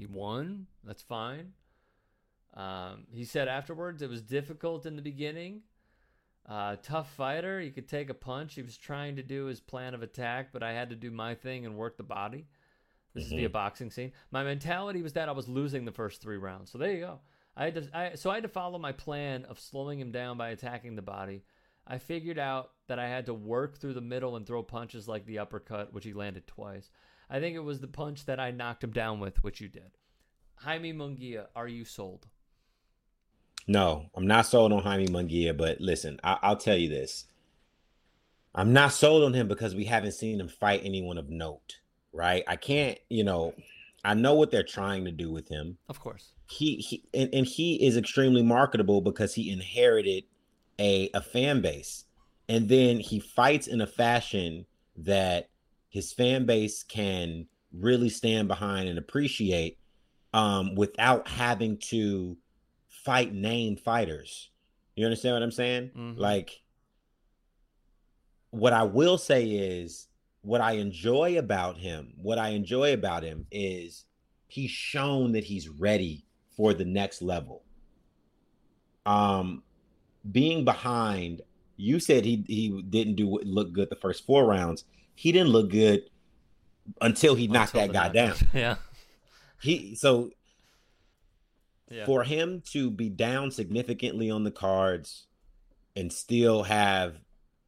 He won. That's fine. Um, he said afterwards it was difficult in the beginning. Uh, tough fighter. He could take a punch. He was trying to do his plan of attack, but I had to do my thing and work the body. This mm-hmm. is via boxing scene. My mentality was that I was losing the first three rounds. So there you go. I had to, I, so I had to follow my plan of slowing him down by attacking the body. I figured out that I had to work through the middle and throw punches like the uppercut, which he landed twice. I think it was the punch that I knocked him down with, which you did. Jaime Munguia, are you sold? No, I'm not sold on Jaime Munguia, but listen, I- will tell you this. I'm not sold on him because we haven't seen him fight anyone of note, right? I can't, you know, I know what they're trying to do with him. Of course. He he and, and he is extremely marketable because he inherited a, a fan base. And then he fights in a fashion that his fan base can really stand behind and appreciate um, without having to fight name fighters. You understand what I'm saying? Mm-hmm. Like, what I will say is what I enjoy about him, what I enjoy about him is he's shown that he's ready for the next level. Um, being behind, you said he he didn't do look good the first four rounds. He didn't look good until he knocked until that guy down. Yeah. He so yeah. for him to be down significantly on the cards and still have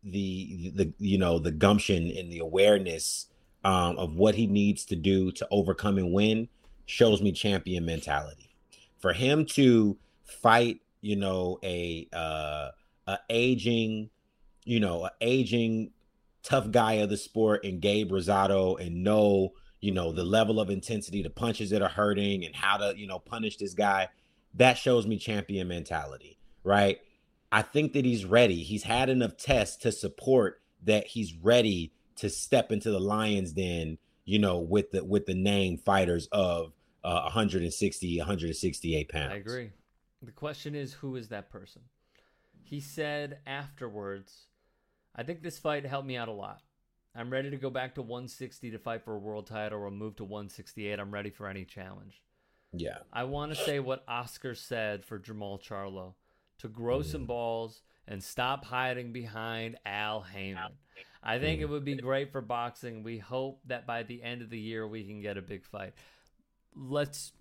the the you know the gumption and the awareness um, of what he needs to do to overcome and win shows me champion mentality. For him to fight, you know, a uh, a aging, you know, a aging tough guy of the sport and Gabe Rosado and know, you know, the level of intensity, the punches that are hurting and how to, you know, punish this guy, that shows me champion mentality, right? I think that he's ready. He's had enough tests to support that he's ready to step into the lion's den, you know, with the with the name fighters of uh, 160, 168 pounds. I agree. The question is, who is that person? He said afterwards I think this fight helped me out a lot. I'm ready to go back to 160 to fight for a world title or move to 168. I'm ready for any challenge. Yeah. I want to say what Oscar said for Jermall Charlo to grow mm. some balls and stop hiding behind Al Haymon. I think mm. it would be great for boxing. We hope that by the end of the year we can get a big fight. Let's,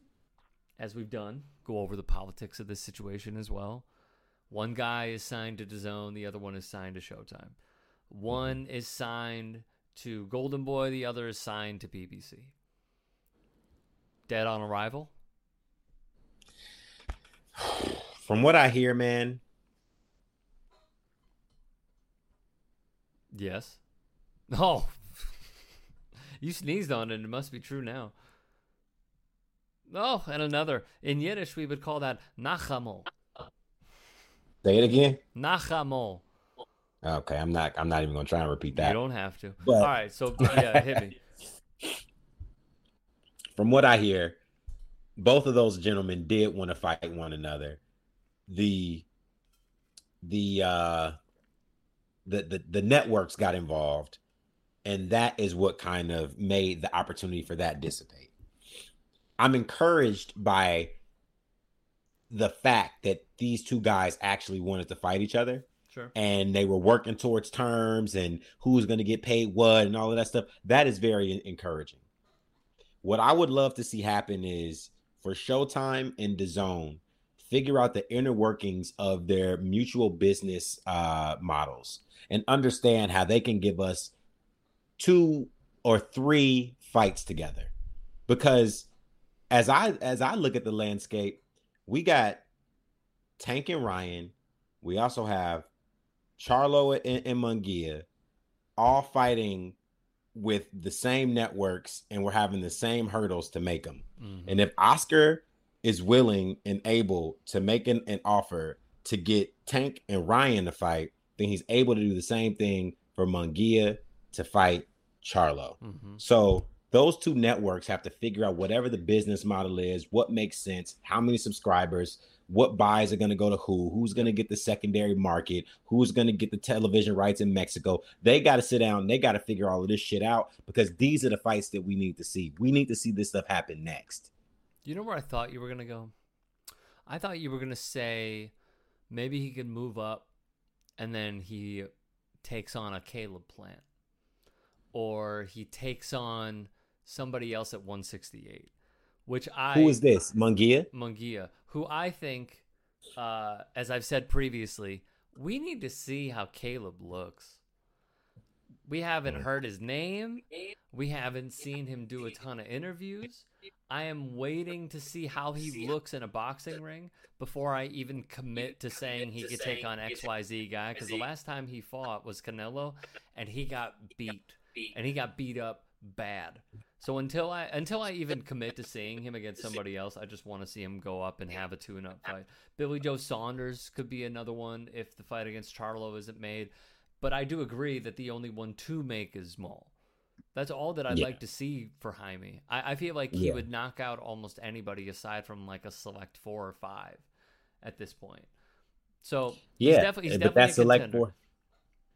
as we've done, go over the politics of this situation as well. One guy is signed to DAZN, the other one is signed to Showtime. One mm-hmm. is signed to Golden Boy, the other is signed to PBC. Dead on arrival? From what I hear, man. Yes. Oh. you sneezed on it. It must be true now. Oh, and another. In Yiddish, we would call that nachamo. Say it again. Nachamo. Okay, I'm not. I'm not even gonna try and repeat that. You don't have to. But, All right, so yeah, hit me. From what I hear, both of those gentlemen did want to fight one another. The the uh the the, the networks got involved, and that is what kind of made the opportunity for that dissipate. I'm encouraged by the fact that these two guys actually wanted to fight each other. Sure. And they were working towards terms and who's going to get paid what and all of that stuff. That is very encouraging. What I would love to see happen is for Showtime and DAZN, figure out the inner workings of their mutual business uh, models and understand how they can give us two or three fights together. Because as I as I look at the landscape, we got Tank and Ryan. We also have Charlo and, and Munguia all fighting with the same networks and we're having the same hurdles to make them. Mm-hmm. And if Oscar is willing and able to make an, an, offer to get Tank and Ryan to fight, then he's able to do the same thing for Munguia to fight Charlo. Mm-hmm. So those two networks have to figure out whatever the business model is, what makes sense, how many subscribers, what buys are going to go to who, who's going to get the secondary market, who's going to get the television rights in Mexico. They got to sit down, they got to figure all of this shit out because these are the fights that we need to see. We need to see this stuff happen next. You know where I thought you were gonna go? I thought you were gonna say maybe he could move up, and then he takes on a Caleb Plant, or he takes on somebody else at 168. Which I Who is this? Munguia? Munguia, who I think, uh, as I've said previously, we need to see how Caleb looks. We haven't heard his name. We haven't seen him do a ton of interviews. I am waiting to see how he looks in a boxing ring before I even commit to saying he could take on XYZ guy. Because the last time he fought was Canelo, and he got beat, and he got beat up bad. So until I until I even commit to seeing him against somebody else, I just want to see him go up and have a tune-up fight. Billy Joe Saunders could be another one if the fight against Charlo isn't made. But I do agree that the only one to make is Small. That's all that I'd Yeah. like to see for Jaime. I, I feel like he Yeah. would knock out almost anybody aside from like a select four or five at this point. So he's Yeah, definitely, he's but definitely that a select four.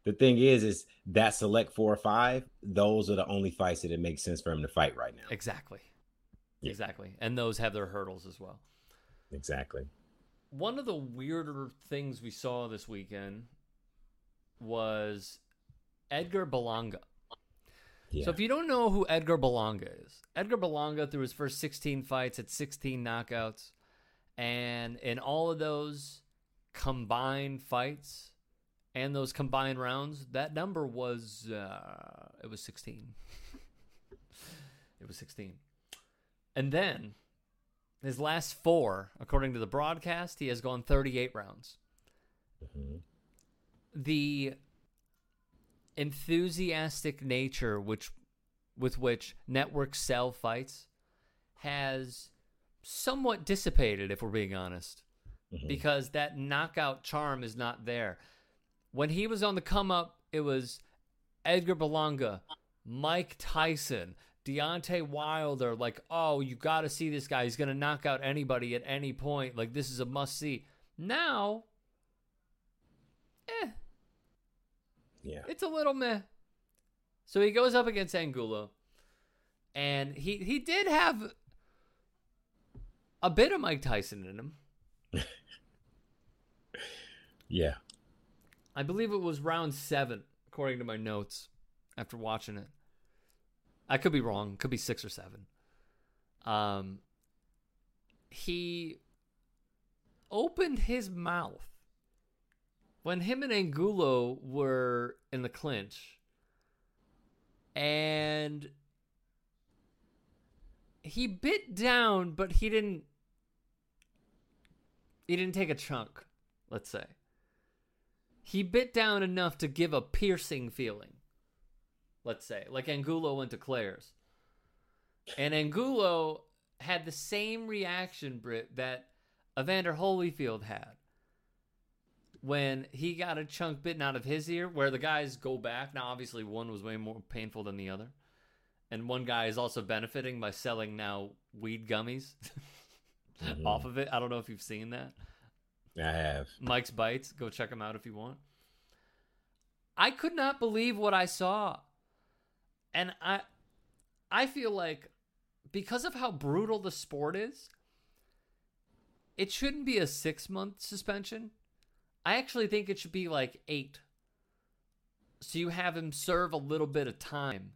The thing is, is that select four or five. Those are the only fights that it makes sense for him to fight right now. Exactly. Yeah. Exactly. And those have their hurdles as well. Exactly. One of the weirder things we saw this weekend was Edgar Berlanga. Yeah. So if you don't know who Edgar Berlanga is, Edgar Berlanga through his first 16 fights at 16 knockouts, and in all of those combined fights and those combined rounds, that number was uh, it was 16. it was 16. And then his last four, according to the broadcast, he has gone 38 rounds. Mhm. The enthusiastic nature which with which networks sell fights has somewhat dissipated if we're being honest Mhm. because that knockout charm is not there when he was on the come up it was edgar berlanga mike tyson Deontay Wilder, like, oh, you got to see this guy. He's going to knock out anybody at any point. Like, this is a must see. Now, eh, Yeah. it's a little meh. So he goes up against Angulo, and he he did have a bit of Mike Tyson in him. Yeah. I believe it was round seven, according to my notes after watching it. I could be wrong. Could be six or seven. Um, he opened his mouth when him and Angulo were in the clinch, and he bit down, but he didn't. He didn't take a chunk. Let's say he bit down enough to give a piercing feeling. Let's say, like Angulo went to Claire's, and Angulo had the same reaction, Britt, that Evander Holyfield had when he got a chunk bitten out of his ear, where the guys go back. Now, obviously, one was way more painful than the other, and one guy is also benefiting by selling now weed gummies Mhm. off of it. I don't know if you've seen that. I have. Mike's Bites. Go check him out if you want. I could not believe what I saw. And I I feel like because of how brutal the sport is, it shouldn't be a 6-month suspension. I actually think it should be like 8. So you have him serve a little bit of time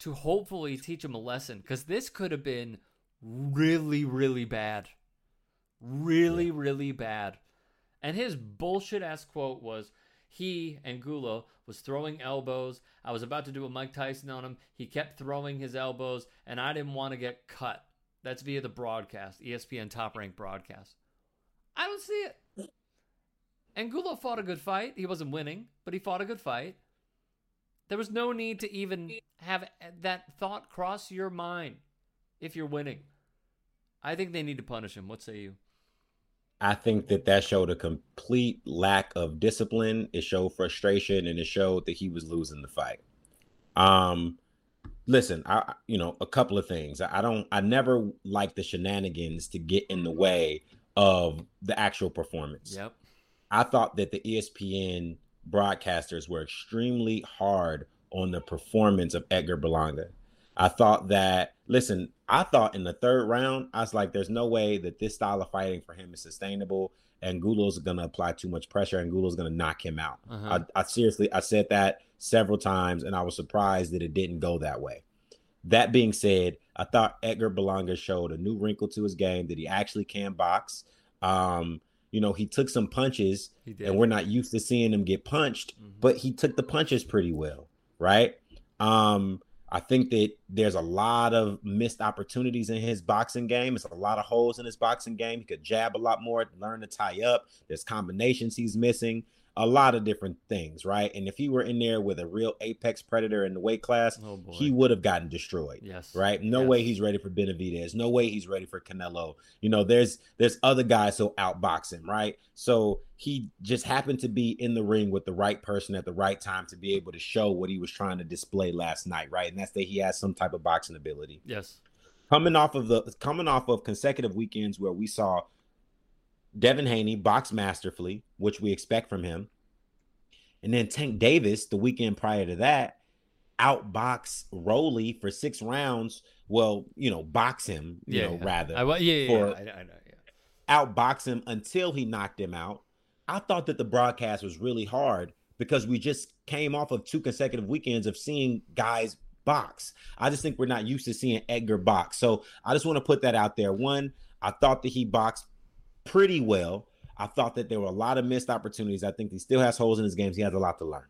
to hopefully teach him a lesson cuz this could have been really really bad really, really bad. And his bullshit ass quote was he and Angulo was throwing elbows. I was about to do a Mike Tyson on him. He kept throwing his elbows, and I didn't want to get cut. That's via the broadcast, ESPN top rank broadcast. I don't see it. Angulo fought a good fight. He wasn't winning, but he fought a good fight. There was no need to even have that thought cross your mind if you're winning. I think they need to punish him. What say you? I think that that showed a complete lack of discipline. It showed frustration, and it showed that he was losing the fight. Um, listen, I you know a couple of things. I don't. I never like the shenanigans to get in the way of the actual performance. Yep. I thought that the ESPN broadcasters were extremely hard on the performance of Edgar Berlanga. I thought that, listen, I thought in the third round, I was like, there's no way that this style of fighting for him is sustainable. Angulo's going to apply too much pressure and Gulo's going to knock him out. Uh-huh. I, I seriously, I said that several times and I was surprised that it didn't go that way. That being said, I thought Edgar Berlanga showed a new wrinkle to his game that he actually can box. Um, you know, he took some punches and we're not used to seeing him get punched, mm-hmm. but he took the punches pretty well, right? Um, I think that there's a lot of missed opportunities in his boxing game. It's a lot of holes in his boxing game. He could jab a lot more, learn to tie up. There's combinations he's missing a lot of different things, right? And if he were in there with a real apex predator in the weight class, oh he would have gotten destroyed. Yes. Right? No yes. way he's ready for Benavidez. No way he's ready for Canelo. You know, there's there's other guys who outbox him, right? So he just happened to be in the ring with the right person at the right time to be able to show what he was trying to display last night, right? And that's that he has some type of boxing ability. Yes. Coming off of the coming off of consecutive weekends where we saw Devin Haney box masterfully, which we expect from him. And then Tank Davis, the weekend prior to that, outbox Rolly for six rounds. Well, you know, box him, you yeah, know, rather. I, yeah, yeah, for, yeah, I, I know, yeah. Outbox him until he knocked him out. I thought that the broadcast was really hard because we just came off of two consecutive weekends of seeing guys box. I just think we're not used to seeing Edgar box. So I just want to put that out there. One, I thought that he boxed pretty well. I thought that there were a lot of missed opportunities. I think he still has holes in his games. He has a lot to learn.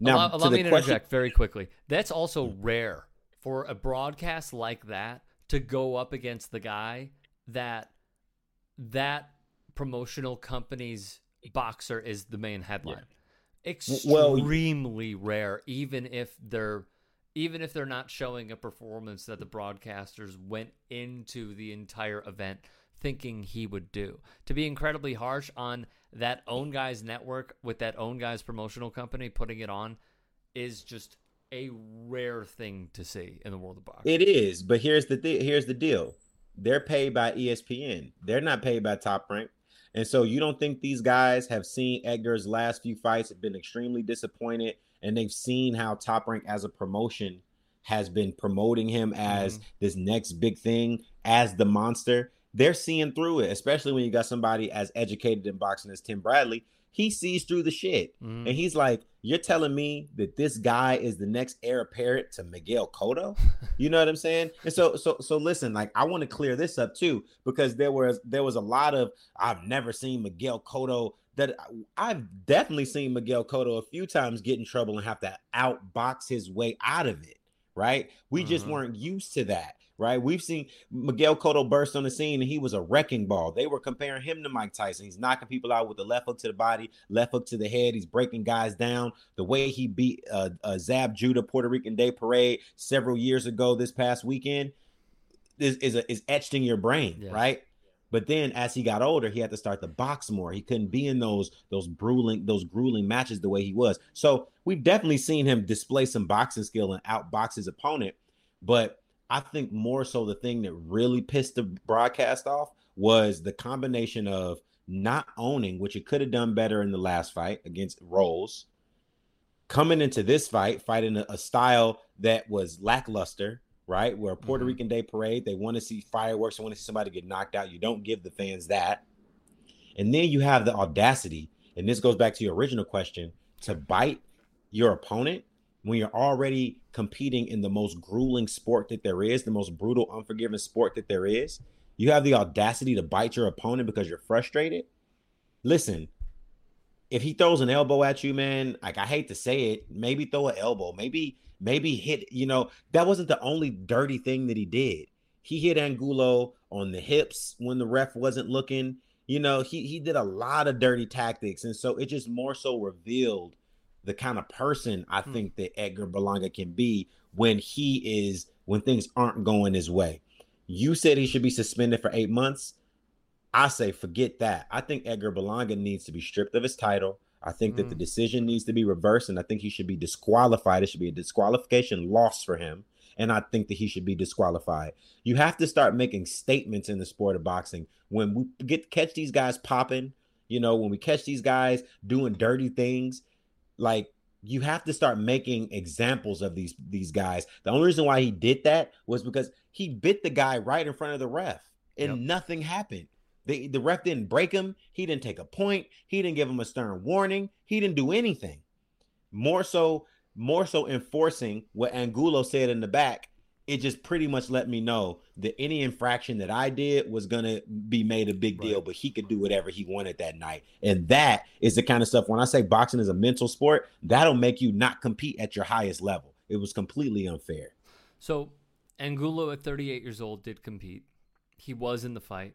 Now, allow, allow me to question- interject very quickly. That's also rare for a broadcast like that to go up against the guy that that promotional company's boxer is the main headline. Yeah. Extremely well, rare, even if they're even if they're not showing a performance that the broadcasters went into the entire event thinking he would do. To be incredibly harsh on that own guy's network with that own guy's promotional company putting it on is just a rare thing to see in the world of boxing. It is, but here's the th- here's the deal. They're paid by ESPN. They're not paid by Top Rank. And so you don't think these guys have seen Edgar's last few fights have been extremely disappointed and they've seen how Top Rank as a promotion has been promoting him as mm-hmm. this next big thing as the monster they're seeing through it, especially when you got somebody as educated in boxing as Tim Bradley. He sees through the shit. Mm. And he's like, You're telling me that this guy is the next heir apparent to Miguel Cotto? You know what I'm saying? And so so so listen, like I want to clear this up too, because there was there was a lot of I've never seen Miguel Cotto that I've definitely seen Miguel Cotto a few times get in trouble and have to outbox his way out of it. Right. We mm-hmm. just weren't used to that right? We've seen Miguel Cotto burst on the scene and he was a wrecking ball. They were comparing him to Mike Tyson. He's knocking people out with the left hook to the body, left hook to the head. He's breaking guys down. The way he beat uh, uh, Zab Judah Puerto Rican Day Parade several years ago this past weekend is is, a, is etched in your brain, yeah. right? But then as he got older, he had to start to box more. He couldn't be in those those grueling those grueling matches the way he was. So we've definitely seen him display some boxing skill and outbox his opponent. But I think more so the thing that really pissed the broadcast off was the combination of not owning, which it could have done better in the last fight against Rolls, coming into this fight, fighting a, a style that was lackluster, right? Where Puerto mm-hmm. Rican Day Parade, they want to see fireworks, they want to see somebody get knocked out. You don't give the fans that. And then you have the audacity, and this goes back to your original question, to bite your opponent when you're already competing in the most grueling sport that there is, the most brutal, unforgiving sport that there is, you have the audacity to bite your opponent because you're frustrated. Listen, if he throws an elbow at you, man, like I hate to say it, maybe throw an elbow, maybe maybe hit, you know, that wasn't the only dirty thing that he did. He hit Angulo on the hips when the ref wasn't looking. You know, he he did a lot of dirty tactics and so it just more so revealed the kind of person I hmm. think that Edgar Berlanga can be when he is when things aren't going his way. You said he should be suspended for eight months. I say forget that. I think Edgar Berlanga needs to be stripped of his title. I think mm. that the hmm. decision needs to be reversed, and I think he should be disqualified. It should be a disqualification loss for him, and I think that he should be disqualified. You have to start making statements in the sport of boxing. When we get catch these guys popping, you know, when we catch these guys doing dirty things, like you have to start making examples of these these guys. The only reason why he did that was because he bit the guy right in front of the ref and yep. nothing happened. The, the ref didn't break him. He didn't take a point. He didn't give him a stern warning. He didn't do anything. More so, more so enforcing what Angulo said in the back it just pretty much let me know that any infraction that I did was gonna be made a big deal, right. but he could do whatever he wanted that night. And that is the kind of stuff when I say boxing is a mental sport, that'll make you not compete at your highest level. It was completely unfair. So Angulo at 38 years old did compete. He was in the fight.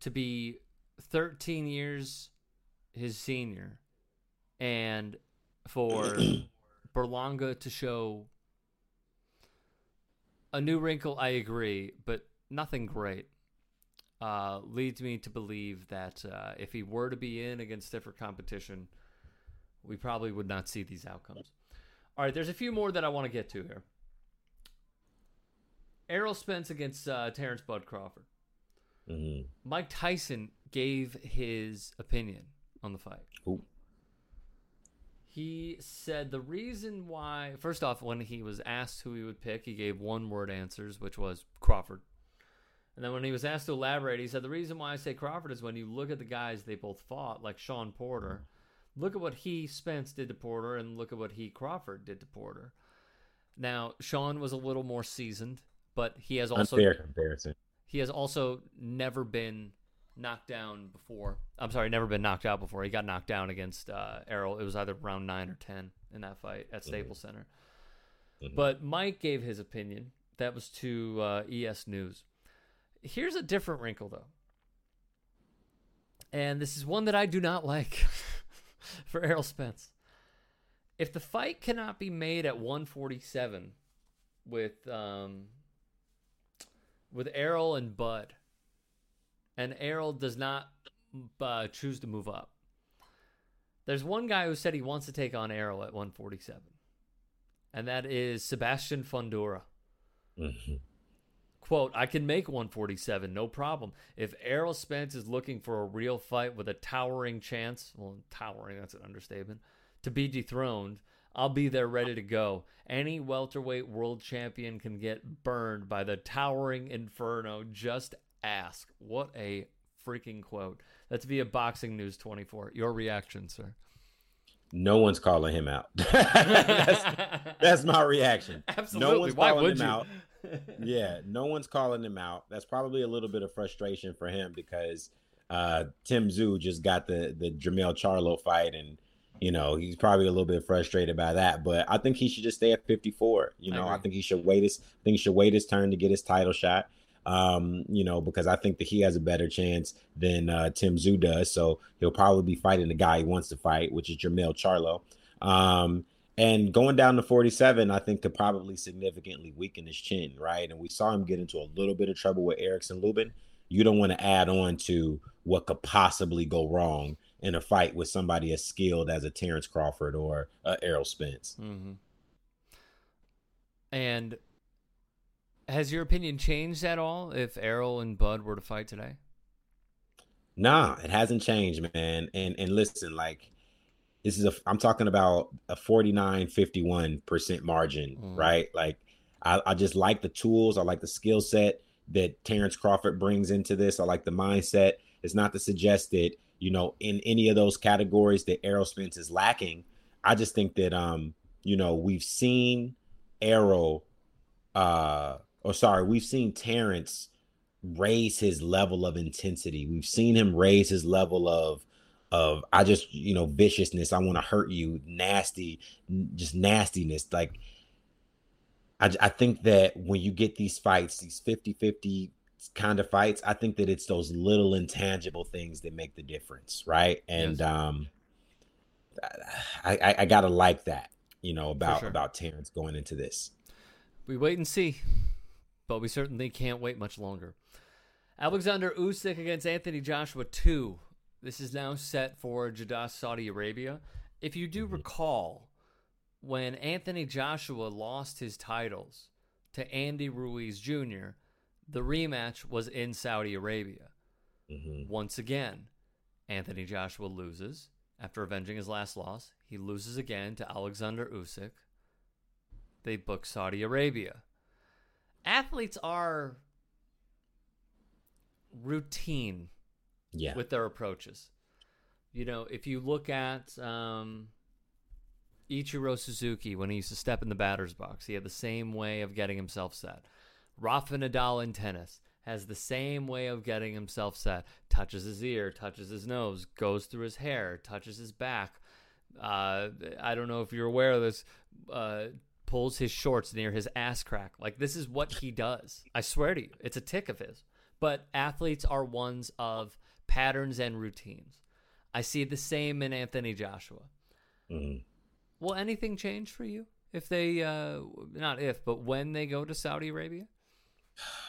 To be 13 years his senior and for Berlanga to show a new wrinkle, I agree, but nothing great. Uh, leads me to believe that uh, if he were to be in against stiffer competition, we probably would not see these outcomes. All right, there's a few more that I want to get to here. Errol Spence against uh, Terence Bud Crawford. Mm-hmm. Mike Tyson gave his opinion on the fight. Ooh. He said the reason why, first off, when he was asked who he would pick, he gave one word answers, which was Crawford. And then when he was asked to elaborate, he said the reason why I say Crawford is when you look at the guys they both fought, like Sean Porter, mm-hmm. look at what he Spence did to Porter, and look at what he Crawford did to Porter. Now Sean was a little more seasoned, but he has also unfair comparison. He has also never been knocked down before. I'm sorry, never been knocked out before. He got knocked down against uh, Errol. It was either round nine or ten in that fight at mm-hmm. Staples mm-hmm. Center. Mm-hmm. But Mike gave his opinion. That was to uh, ES News. Here's a different wrinkle, though. And this is one that I do not like for Errol Spence. If the fight cannot be made at 147 with um, with Errol and Bud, and Errol does not uh, choose to move up. There's one guy who said he wants to take on Errol at 147, and that is Sebastian Fundora. Mm-hmm. Quote, I can make 147, no problem. If Errol Spence is looking for a real fight with a towering chance, well, towering, that's an understatement, to be dethroned, I'll be there ready to go. Any welterweight world champion can get burned by the towering inferno. Just ask. What a freaking quote. That's via Boxing News 24. Your reaction, sir? No one's calling him out. that's, that's, my reaction. Absolutely. No one's Why calling him you? out. yeah, no one's calling him out. That's probably a little bit of frustration for him because uh, Tim Tszyu just got the the Jermell Charlo fight, and you know he's probably a little bit frustrated by that. But I think he should just stay at 54. You know, I, I think he should wait his. I think he should wait his turn to get his title shot um, you know, because I think that he has a better chance than uh, Tim Tszyu does. So he'll probably be fighting the guy he wants to fight, which is Jermell Charlo. Um, and going down to 47, I think could probably significantly weaken his chin, right? And we saw him get into a little bit of trouble with Erickson Lubin. You don't want to add on to what could possibly go wrong in a fight with somebody as skilled as a Terence Crawford or uh, Errol Spence. Mm-hmm. And has your opinion changed at all if Errol and Bud were to fight today? Nah, it hasn't changed, man. And and listen, like this is a I'm talking about a 49 51% margin, mm. right? Like I, I just like the tools, I like the skill set that Terence Crawford brings into this. I like the mindset. It's not to suggest that, you know, in any of those categories that Errol Spence is lacking. I just think that um, you know, we've seen Errol uh or sorry, we've seen Terence raise his level of intensity. We've seen him raise his level of of I just, you know, viciousness. I want to hurt you, nasty, just nastiness. Like I, I think that when you get these fights, these 50-50 kind of fights, I think that it's those little intangible things that make the difference, right? And yes. um I, I, I gotta like that, you know, about sure. about Terence going into this. We wait and see but we certainly can't wait much longer. Alexander Usyk against Anthony Joshua 2. This is now set for Jeddah, Saudi Arabia. If you do mm-hmm. recall, when Anthony Joshua lost his titles to Andy Ruiz Jr., the rematch was in Saudi Arabia. Mm-hmm. Once again, Anthony Joshua loses. after avenging his last loss. He loses again to Alexander Usyk. They book Saudi Arabia. Athletes are routine Yeah. with their approaches. You know, if you look at um, Ichiro Suzuki when he used to step in the batter's box, he had the same way of getting himself set. Rafa Nadal in tennis has the same way of getting himself set. Touches his ear, touches his nose, goes through his hair, touches his back. Uh, I don't know if you're aware of this. Uh, pulls his shorts near his ass crack. Like this is what he does. I swear to you, it's a tick of his. But athletes are ones of patterns and routines. I see the same in Anthony Joshua. Mhm. Will anything change for you if they, uh, not if, but when they go to Saudi Arabia?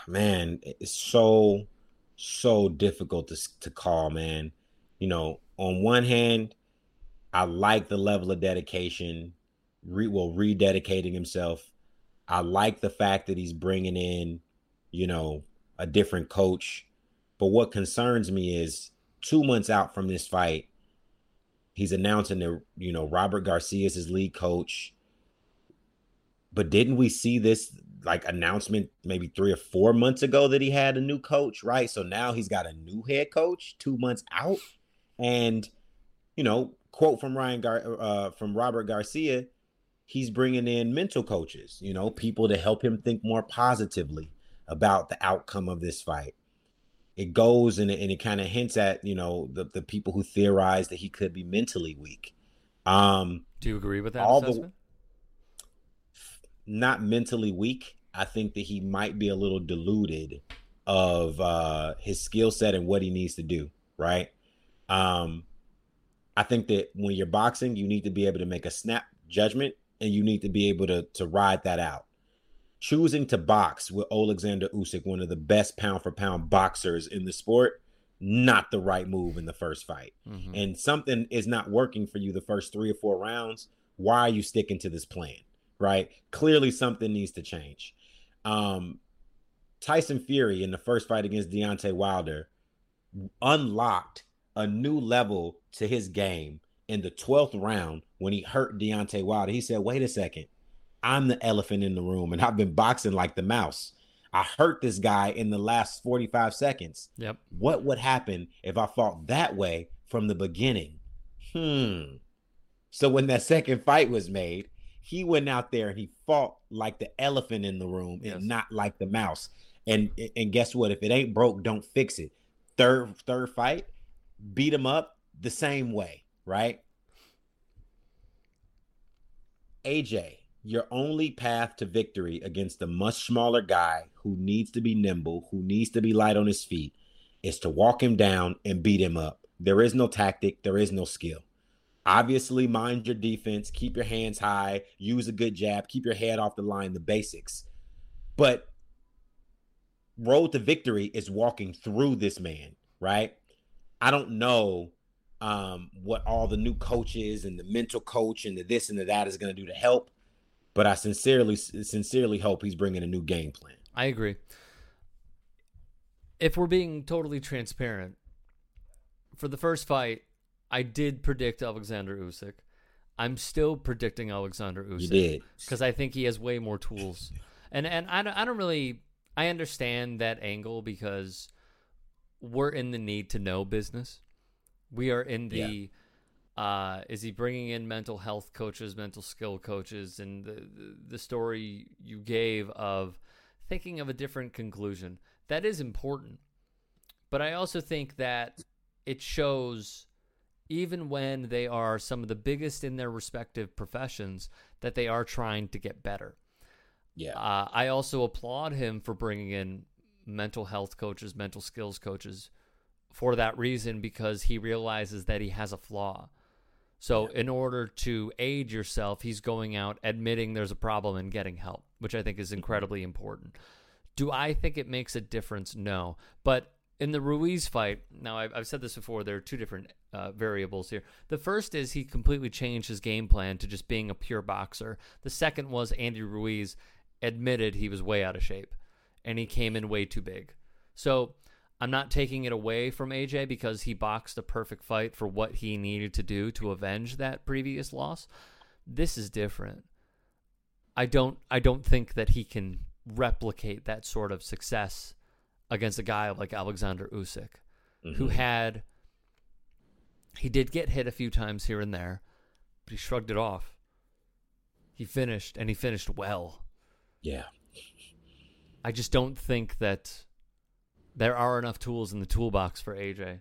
man, it's so so difficult to to call, man. You know, on one hand, I like the level of dedication, re, well, rededicating himself. I like the fact that he's bringing in, you know, a different coach. But what concerns me is two months out from this fight, he's announcing that you know Robert Garcia is his lead coach. But didn't we see this like announcement maybe three or four months ago that he had a new coach, right? So now he's got a new head coach two months out, and you know, quote from Ryan Gar- uh, from Robert Garcia, he's bringing in mental coaches, you know, people to help him think more positively about the outcome of this fight. It goes and it, and it kind of hints at you know the the people who theorize that he could be mentally weak. Um, Do you agree with that All the- not mentally weak. I think that he might be a little deluded of uh his skill set and what he needs to do, right? Um I think that when you're boxing, you need to be able to make a snap judgment and you need to be able to to ride that out. Choosing to box with Alexander Usyk, one of the best pound for pound boxers in the sport, not the right move in the first fight. Mhm. And something is not working for you the first 3 or 4 rounds, why are you sticking to this plan? right? Clearly, something needs to change. Um, Tyson Fury in the first fight against Deontay Wilder unlocked a new level to his game in the 12th round when he hurt Deontay Wilder. He said, Wait a second, I'm the elephant in the room, and I've been boxing like the mouse. I hurt this guy in the last 45 seconds. Yep. What would happen if I fought that way from the beginning? Hmm. So when that second fight was made, he went out there and he fought like the elephant in the room Yes. and not like the mouse. And and guess what? If it ain't broke, don't fix it. Third third fight, beat him up the same way, right? AJ, your only path to victory against a much smaller guy who needs to be nimble, who needs to be light on his feet, is to walk him down and beat him up. There is no tactic, there is no skill. Obviously, mind your defense, keep your hands high, use a good jab, keep your head off the line, the basics. But road to victory is walking through this man, right? I don't know um, what all the new coaches and the mental coach and the this and the that is going to do to help, but I sincerely, sincerely hope he's bringing a new game plan. I agree. If we're being totally transparent, for the first fight, I did predict Alexander Usyk. I'm still predicting Alexander Usyk. Because I think he has way more tools. And and I don't, I don't really I understand that angle because we're in the need to know business. We are in the uh, is he bringing in mental health coaches, mental skill coaches, and the, the the story you gave of thinking of a different conclusion that is important. But I also think that it shows even when they are some of the biggest in their respective professions, that they are trying to get better. Yeah. Uh, I also applaud him for bringing in mental health coaches, mental skills coaches for that reason because he realizes that he has a flaw. So, in order to aid yourself, he's going out admitting there's a problem and getting help, which I think is incredibly important. Do I think it makes a difference? No. But in the Ruiz fight, now I've, I've said this before, there are two different uh, variables here. The first is he completely changed his game plan to just being a pure boxer. The second was Andy Ruiz admitted he was way out of shape and he came in way too big. So I'm not taking it away from AJ because he boxed a perfect fight for what he needed to do to avenge that previous loss. This is different. I don't I don't think that he can replicate that sort of success against a guy like Alexander Usyk, mm-hmm. who had he did get hit a few times here and there, but he shrugged it off. He finished and he finished well. Yeah. I just don't think that there are enough tools in the toolbox for AJ.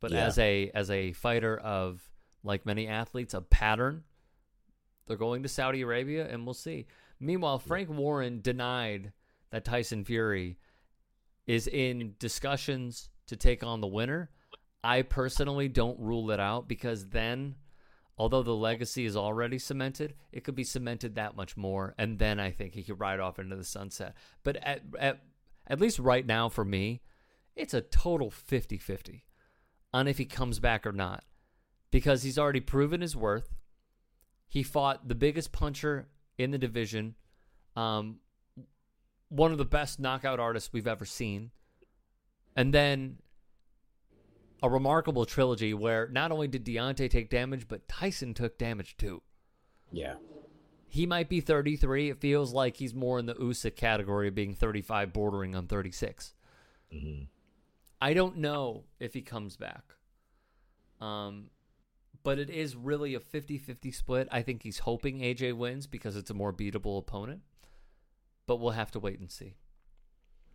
But yeah. as a as a fighter of like many athletes, a pattern, they're going to Saudi Arabia and we'll see. Meanwhile, Frank Warren denied that Tyson Fury is in discussions to take on the winner. I personally don't rule it out because then although the legacy is already cemented, it could be cemented that much more and then I think he could ride off into the sunset. But at at at least right now for me, it's a total 50 50 on if he comes back or not because he's already proven his worth. He fought the biggest puncher in the division, um, one of the best knockout artists we've ever seen. And then a remarkable trilogy where not only did Deontay take damage, but Tyson took damage too. Yeah. He might be 33. It feels like he's more in the Usyk category of being 35, bordering on 36. Mm-hmm. I don't know if he comes back. Um, but it is really a 50-50 split. I think he's hoping AJ wins because it's a more beatable opponent. But we'll have to wait and see.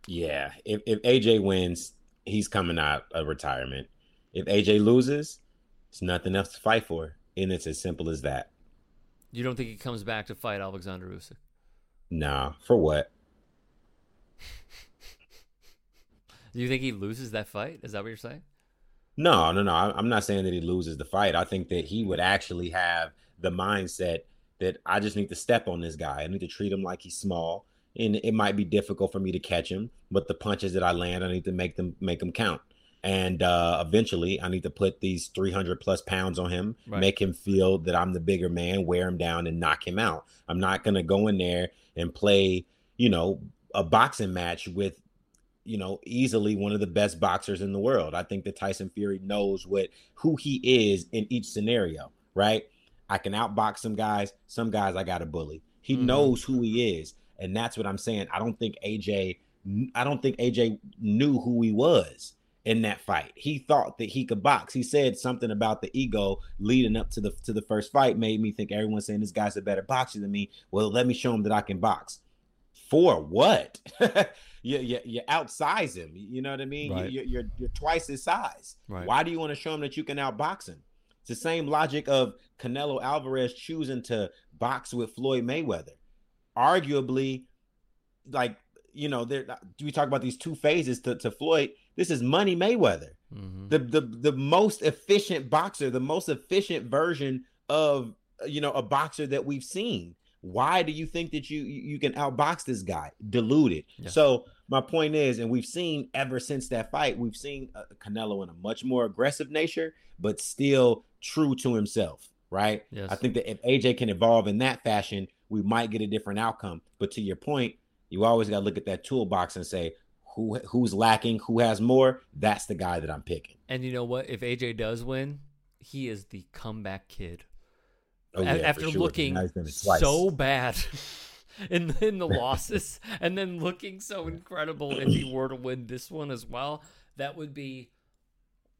Yeah, if if AJ wins, he's coming out of retirement. If AJ loses, it's nothing else to fight for, and it's as simple as that. You don't think he comes back to fight Alexander Usyk? Nah, for what? Do you think he loses that fight? Is that what you're saying? No, no, no. I'm not saying that he loses the fight. I think that he would actually have the mindset that I just need to step on this guy. I need to treat him like he's small, and it might be difficult for me to catch him. But the punches that I land, I need to make them make them count. And uh, eventually, I need to put these 300 plus pounds on him, right. make him feel that I'm the bigger man, wear him down, and knock him out. I'm not gonna go in there and play, you know, a boxing match with you know, easily one of the best boxers in the world. I think that Tyson Fury knows what who he is in each scenario, right? I can outbox some guys, some guys I got to bully. He mm-hmm. knows who he is, and that's what I'm saying. I don't think AJ I don't think AJ knew who he was in that fight. He thought that he could box. He said something about the ego leading up to the to the first fight made me think everyone's saying this guy's a better boxer than me. Well, let me show him that I can box. For what? you, you, you outsize him. You know what I mean? Right. You, are you're, you're twice his size. Right. Why do you want to show him that you can outbox him? It's the same logic of Canelo Alvarez choosing to box with Floyd Mayweather. Arguably, like you know, there we talk about these two phases to, to Floyd. This is Money Mayweather, mm-hmm. the the the most efficient boxer, the most efficient version of you know a boxer that we've seen. Why do you think that you you can outbox this guy? Diluted. Yeah. So my point is, and we've seen ever since that fight, we've seen uh, Canelo in a much more aggressive nature, but still true to himself. Right. Yes. I think that if AJ can evolve in that fashion, we might get a different outcome. But to your point, you always got to look at that toolbox and say, who who's lacking, who has more. That's the guy that I'm picking. And you know what? If AJ does win, he is the comeback kid. Oh, yeah, after sure. looking so bad in in the losses, and then looking so incredible if he were to win this one as well, that would be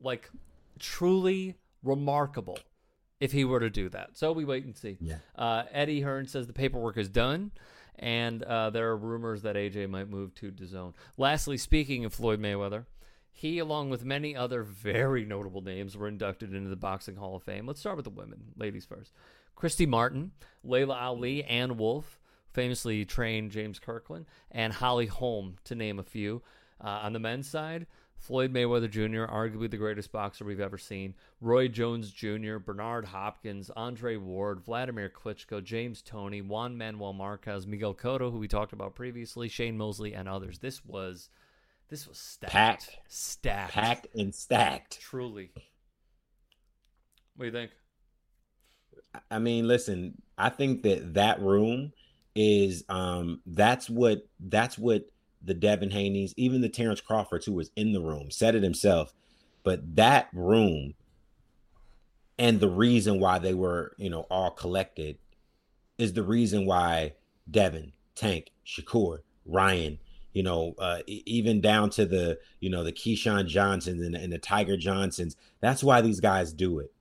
like truly remarkable if he were to do that. So we wait and see. Yeah. Uh, Eddie Hearn says the paperwork is done, and uh, there are rumors that AJ might move to DAZN. Lastly, speaking of Floyd Mayweather, he, along with many other very notable names, were inducted into the Boxing Hall of Fame. Let's start with the women, ladies first. Christy Martin, Laila Ali, Ann Wolfe, famously trained James Kirkland, and Holly Holm, to name a few. Uh, on the men's side, Floyd Mayweather Jr., arguably the greatest boxer we've ever seen, Roy Jones Jr., Bernard Hopkins, Andre Ward, Vladimir Klitschko, James Toney, Juan Manuel Marquez, Miguel Cotto, who we talked about previously, Shane Mosley, and others. This was this was stacked, packed, stacked, packed, and stacked. Truly. What do you think? I mean, listen, I think that that room is um that's what that's what the Devin Haney's, even the Terence Crawford who was in the room, said it himself. But that room and the reason why they were, you know, all collected is the reason why Devin, Tank, Shakur, Ryan, you know, uh, even down to the, you know, the Keyshawn Johnsons and, and the Tiger Johnsons. That's why these guys do it.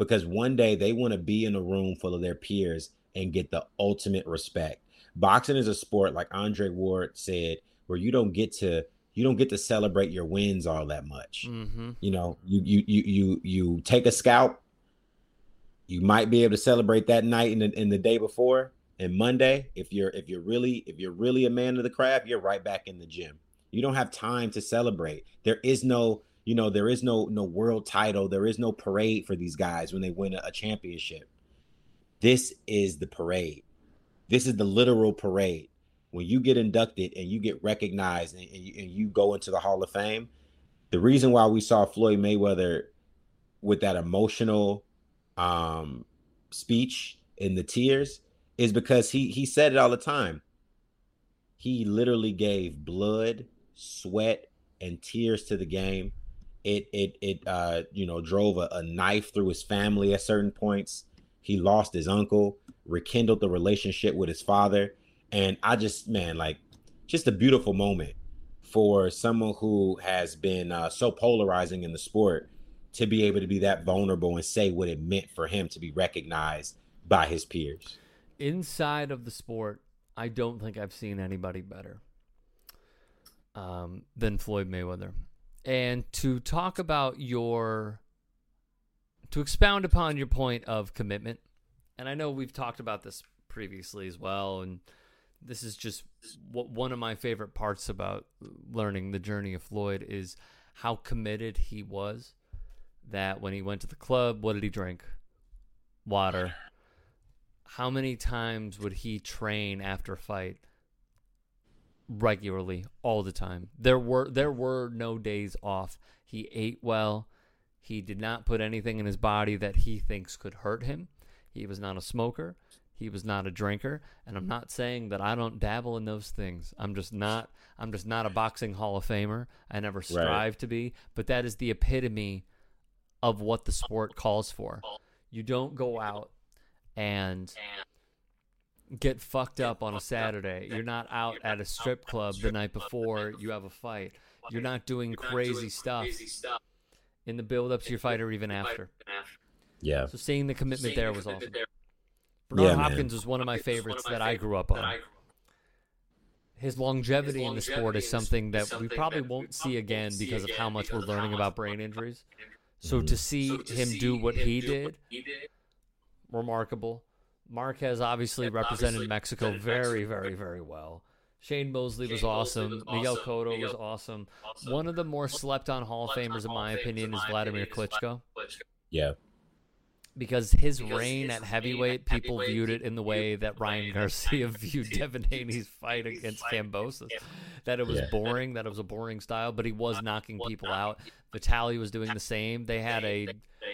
Because one day they want to be in a room full of their peers and get the ultimate respect. Boxing is a sport, like Andre Ward said, where you don't get to you don't get to celebrate your wins all that much. Mm-hmm. You know, you you you you you take a scalp. You might be able to celebrate that night and the, in the day before, and Monday, if you're if you're really if you're really a man of the craft, you're right back in the gym. You don't have time to celebrate. There is no, you know, there is no no world title. There is no parade for these guys when they win a, a championship. This is the parade. This is the literal parade. When you get inducted and you get recognized and, and, you, and you go into the Hall of Fame, the reason why we saw Floyd Mayweather with that emotional um, speech in the tears is because he he said it all the time. He literally gave blood, sweat, and tears to the game. It it it uh you know drove a, a knife through his family at certain points. He lost his uncle, rekindled the relationship with his father, and I just man like just a beautiful moment for someone who has been uh, so polarizing in the sport to be able to be that vulnerable and say what it meant for him to be recognized by his peers inside of the sport, I don't think I've seen anybody better um, than Floyd Mayweather. And to talk about your, to expound upon your point of commitment, and I know we've talked about this previously as well, and this is just one of my favorite parts about learning the journey of Floyd is how committed he was. That when he went to the club, what did he drink? Water how many times would he train after fight regularly all the time. There were there were no days off. He ate well. He did not put anything in his body that he thinks could hurt him. He was not a smoker. He was not a drinker. And i'm not saying that i don't dabble in those things. I'm just not i'm just not a boxing hall of famer. I never strive right. to be. But that is the epitome of what the sport calls for. You don't go out and get fucked up on a Saturday. You're not out at a strip club the night before you have a fight. You're not doing crazy stuff in the build up to your fight or even after. Yeah. So seeing the commitment there was awesome. Bernard yeah, Hopkins was one of my favorites that I grew up on. His longevity in the sport is something that we probably won't see again because of how much we're learning about brain injuries. So mm-hmm. to see him do what he did remarkable. Marquez obviously yeah, represented obviously Mexico very, very, very well. Shane Mosley was awesome. Was Miguel awesome. Cotto Miguel was awesome. awesome. One of the more slept on Hall of Famers, in my opinion, is Vladimir Klitschko. Yeah because his because reign his at heavyweight, people heavyweight, viewed it in the way that Ryan Garcia viewed Devin Haney's fight against Kambosos. That it was yeah. boring, that it was a boring style, but he was knocking people out. Vitaly was doing the same. They had a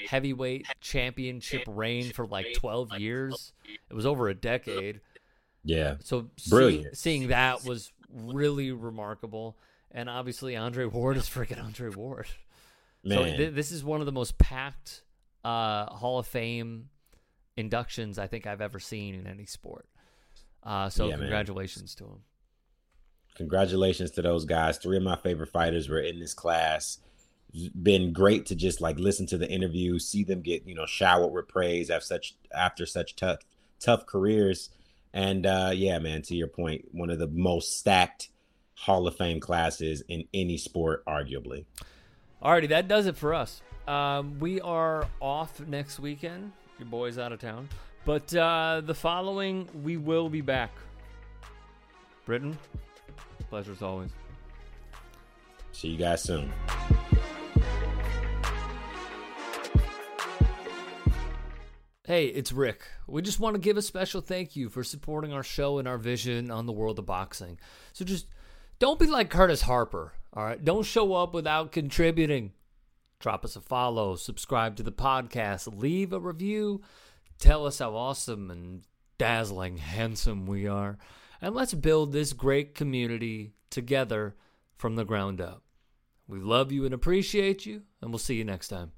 heavyweight championship reign for like 12 years. It was over a decade. Yeah. So Brilliant. See, seeing that was really remarkable. And obviously, Andre Ward is freaking Andre Ward. Man. So th- this is one of the most packed uh, Hall of Fame inductions I think I've ever seen in any sport. Uh, so yeah, congratulations man. to him. Congratulations to those guys. Three of my favorite fighters were in this class. Been great to just like listen to the interview, see them get you know showered with praise after such after such tough tough careers. And uh, yeah, man, to your point, one of the most stacked Hall of Fame classes in any sport, arguably. Alrighty, that does it for us. Um, we are off next weekend. Your boy's out of town. But uh, the following, we will be back. Britain, pleasure as always. See you guys soon. Hey, it's Rick. We just want to give a special thank you for supporting our show and our vision on the world of boxing. So just don't be like Curtis Harper, all right? Don't show up without contributing. Drop us a follow, subscribe to the podcast, leave a review, tell us how awesome and dazzling handsome we are. and let's build this great community together from the ground up. We love you and appreciate you, and we'll see you next time.